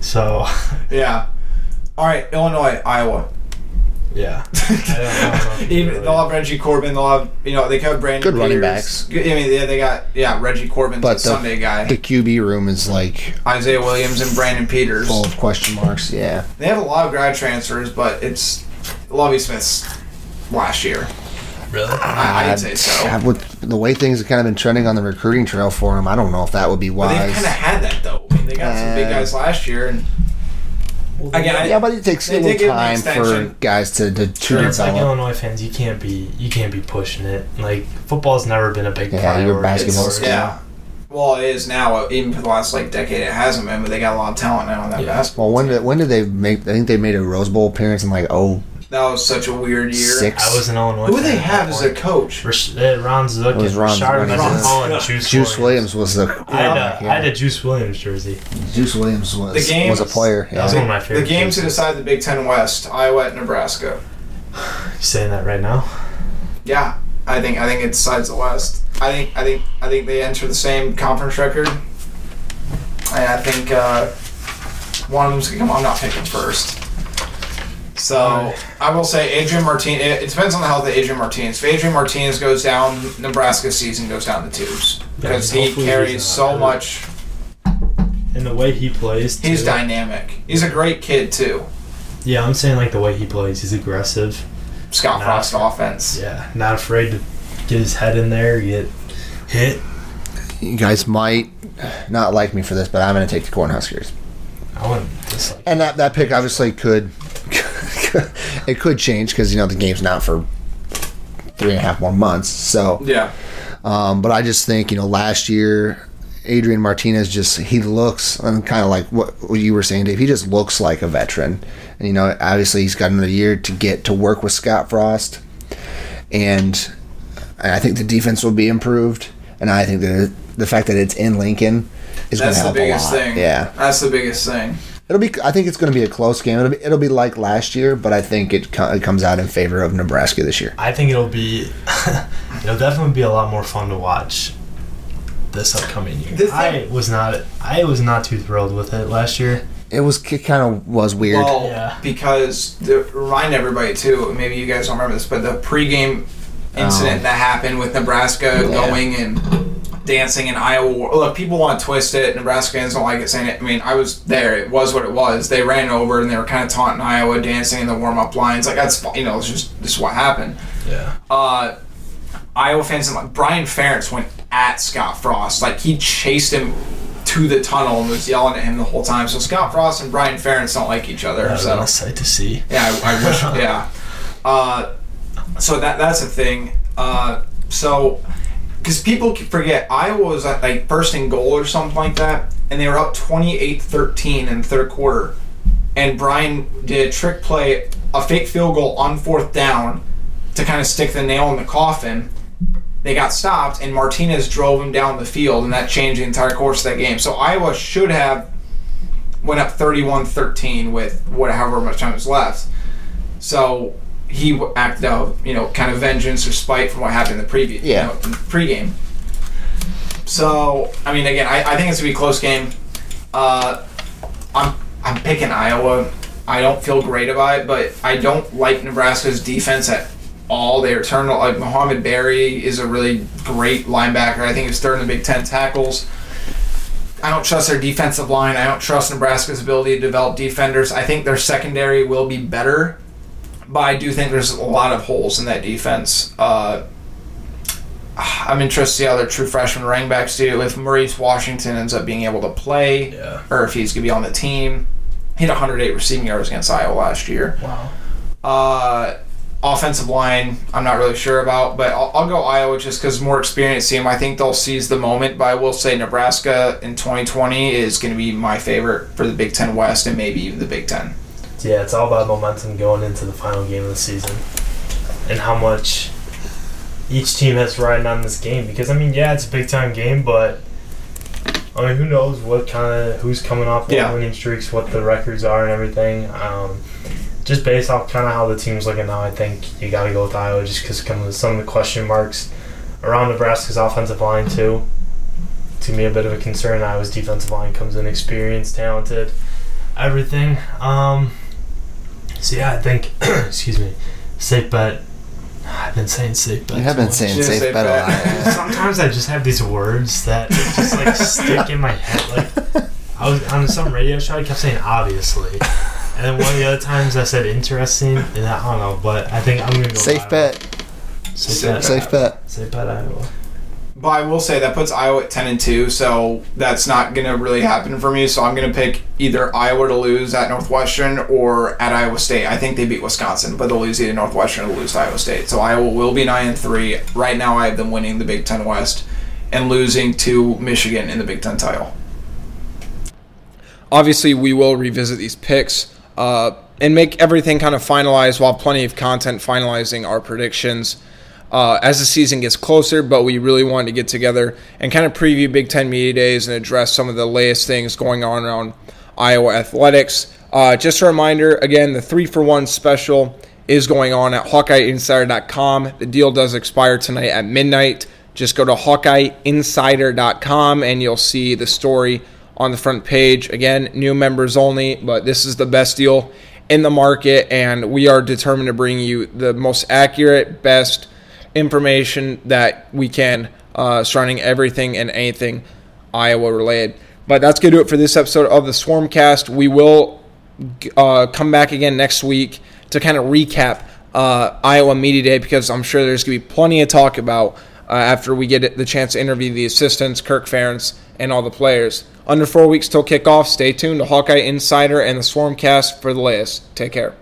So Yeah. All right, Illinois, Iowa. Yeah, I don't, know Even really- they'll have Reggie Corbin. They'll have you know they could have Brandon. Good running backs. Good- I mean, yeah, they got yeah Reggie Corbin's But a the- Sunday guy. The QB room is like Isaiah Williams and Brandon Peters. full of question marks. Yeah, They have a lot of grad transfers, but it's Lovie Smith's last year. really. I, I'd say I so. would the way things have kind of been trending on the recruiting trail for him, I don't know if that would be But they wise. kind of had that though. I mean, they got some big Uh, guys last year, and again, I, yeah, but it takes a They little time for guys to to, to But it's like develop. Illinois fans, you can't be you can't be pushing it. Like football's never been a big Yeah, priority. your basketball for- school. yeah. Well, it is now. Even for the last like decade, it hasn't been. But they got a lot of talent now in that Yeah. basketball. Well, when did when did they make? I think they made a Rose Bowl appearance in like oh That was such a weird year. six. I was an Illinois. Who do they have as a coach? Uh, Ron Zook It was and Ron Rashard Zook. Mendenhall and Juice, Juice Williams was the I had, a, yeah. I had a Juice Williams jersey. Juice Williams was The games- was a player. That was one of my The favorite. game to decide the Big Ten West: Iowa at Nebraska. You saying that right now? Yeah, I think I think it decides the West. I think I think I think they enter the same conference record. And I think uh, one of them's gonna come. I'm not picking first. So I will say Adrian Martinez. It, it depends on the health of Adrian Martinez. If Adrian Martinez goes down, Nebraska's season goes down the tubes because he hopefully he's carries not so much. And the way he plays, He's dynamic. He's a great kid too. Yeah, I'm saying like the way he plays. He's aggressive. Scott Nah. Frost offense. Yeah, not afraid to get his head in there, get hit. You guys might not like me for this, but I'm going to take the Cornhuskers. I wouldn't dislike. And that, that pick obviously could it could change because you know the game's not for three and a half more months. So, Yeah. um, but I just think you know last year Adrian Martinez just he looks and kind of like what, what you were saying, Dave. He just looks like a veteran, and you know obviously he's got another year to get to work with Scott Frost, and I think the defense will be improved, and I think that the fact that it's in Lincoln is going to That's the help biggest a lot. thing. Yeah. That's the biggest thing. It'll be. I think it's going to be a close game. It'll be. It'll be like last year, but I think it, co- it comes out in favor of Nebraska this year. I think it'll be, it'll definitely be a lot more fun to watch this upcoming year. The thing- I was not, I was not too thrilled with it last year. It was. It kind of was weird. Well, Yeah. because the, remind everybody too. Maybe you guys don't remember this, but the pregame incident Oh. that happened with Nebraska Yeah. going and dancing in Iowa. Look, people want to twist it. Nebraska fans don't like it saying it. I mean, I was there. It was what it was. They ran over and they were kind of taunting Iowa, dancing in the warm up lines. Like that's you know, it's just this is what happened. Yeah. uh, Iowa fans and like Brian Ferentz went at Scott Frost. Like he chased him to the tunnel and was yelling at him the whole time. So Scott Frost and Brian Ferentz don't like each other. That was so a sight to see. yeah, I, I wish. yeah. Uh, so that that's a thing. Uh, so because people forget Iowa was at, like first and goal or something like that, and they were up 28-13 in the third quarter, and Brian did a trick play, a fake field goal on fourth down, to kind of stick the nail in the coffin. They got stopped, and Martinez drove him down the field, and that changed the entire course of that game. So Iowa should have went up 31-13 with whatever much time was left. So he acted out, you know, kind of vengeance or spite from what happened in the previous, Yeah. you know, pregame. So I mean, again, I, I think it's gonna be a close game. Uh, I'm I'm picking Iowa. I don't feel great about it, but I don't like Nebraska's defense at all. They are return like Mohamed Barry is a really great linebacker. I think he's third in the Big Ten tackles. I don't trust their defensive line. I don't trust Nebraska's ability to develop defenders. I think their secondary will be better, but I do think there's a lot of holes in that defense. Uh, I'm interested to see how their true freshman running backs do. If Maurice Washington ends up being able to play, Yeah. or if he's going to be on the team. He had 108 receiving yards against Iowa last year. Wow. Uh, offensive line, I'm not really sure about, but I'll, I'll go Iowa just because more experienced team. I think they'll seize the moment, but I will say Nebraska in 2020 is going to be my favorite for the Big Ten West and maybe even the Big Ten. Yeah, it's all about momentum going into the final game of the season, and how much each team has riding on this game. Because I mean, yeah, it's a big time game, but I mean, who knows what kind of who's coming off what Yeah. winning streaks, what the records are, and everything. Um, just based off kind of how the team's looking now, I think you got to go with Iowa just because some of the question marks around Nebraska's offensive line too. To me, a bit of a concern. Iowa's defensive line comes in experienced, talented, everything. Um, so yeah, I think. excuse me. Safe bet. I've been saying safe bet. You have been much. saying Yeah, safe, safe bet a lot. Sometimes I just have these words that just like stick in my head. Like I was on some radio show, I kept saying obviously, and then one of the other times I said interesting, and I don't know, but I think I'm gonna go Safe Iowa. bet. Safe Safe bet. Safe bet. Safe bet Iowa. But I will say that puts Iowa at ten and two, so that's not going to really happen for me. So I'm going to pick either Iowa to lose at Northwestern or at Iowa State. I think they beat Wisconsin, but they'll lose either Northwestern or lose Iowa State. So Iowa will be nine and three. Right now, I have them winning the Big Ten West and losing to Michigan in the Big Ten title. Obviously, we will revisit these picks uh, and make everything kind of finalized. While plenty of content finalizing our predictions uh, as the season gets closer, but we really wanted to get together and kind of preview Big Ten Media Days and address some of the latest things going on around Iowa athletics. Uh, just a reminder again, the three for one special is going on at HawkeyeInsider.com. The deal does expire tonight at midnight. Just go to HawkeyeInsider.com and you'll see the story on the front page. Again, new members only, but this is the best deal in the market, and we are determined to bring you the most accurate, best information that we can uh, surrounding everything and anything Iowa related. But that's going to do it for this episode of the Swarmcast. We will uh, come back again next week to kind of recap uh, Iowa Media Day because I'm sure there's going to be plenty of talk about uh, after we get the chance to interview the assistants, Kirk Ferentz, and all the players. Under four weeks till kickoff, stay tuned to Hawkeye Insider and the Swarmcast for the latest. Take care.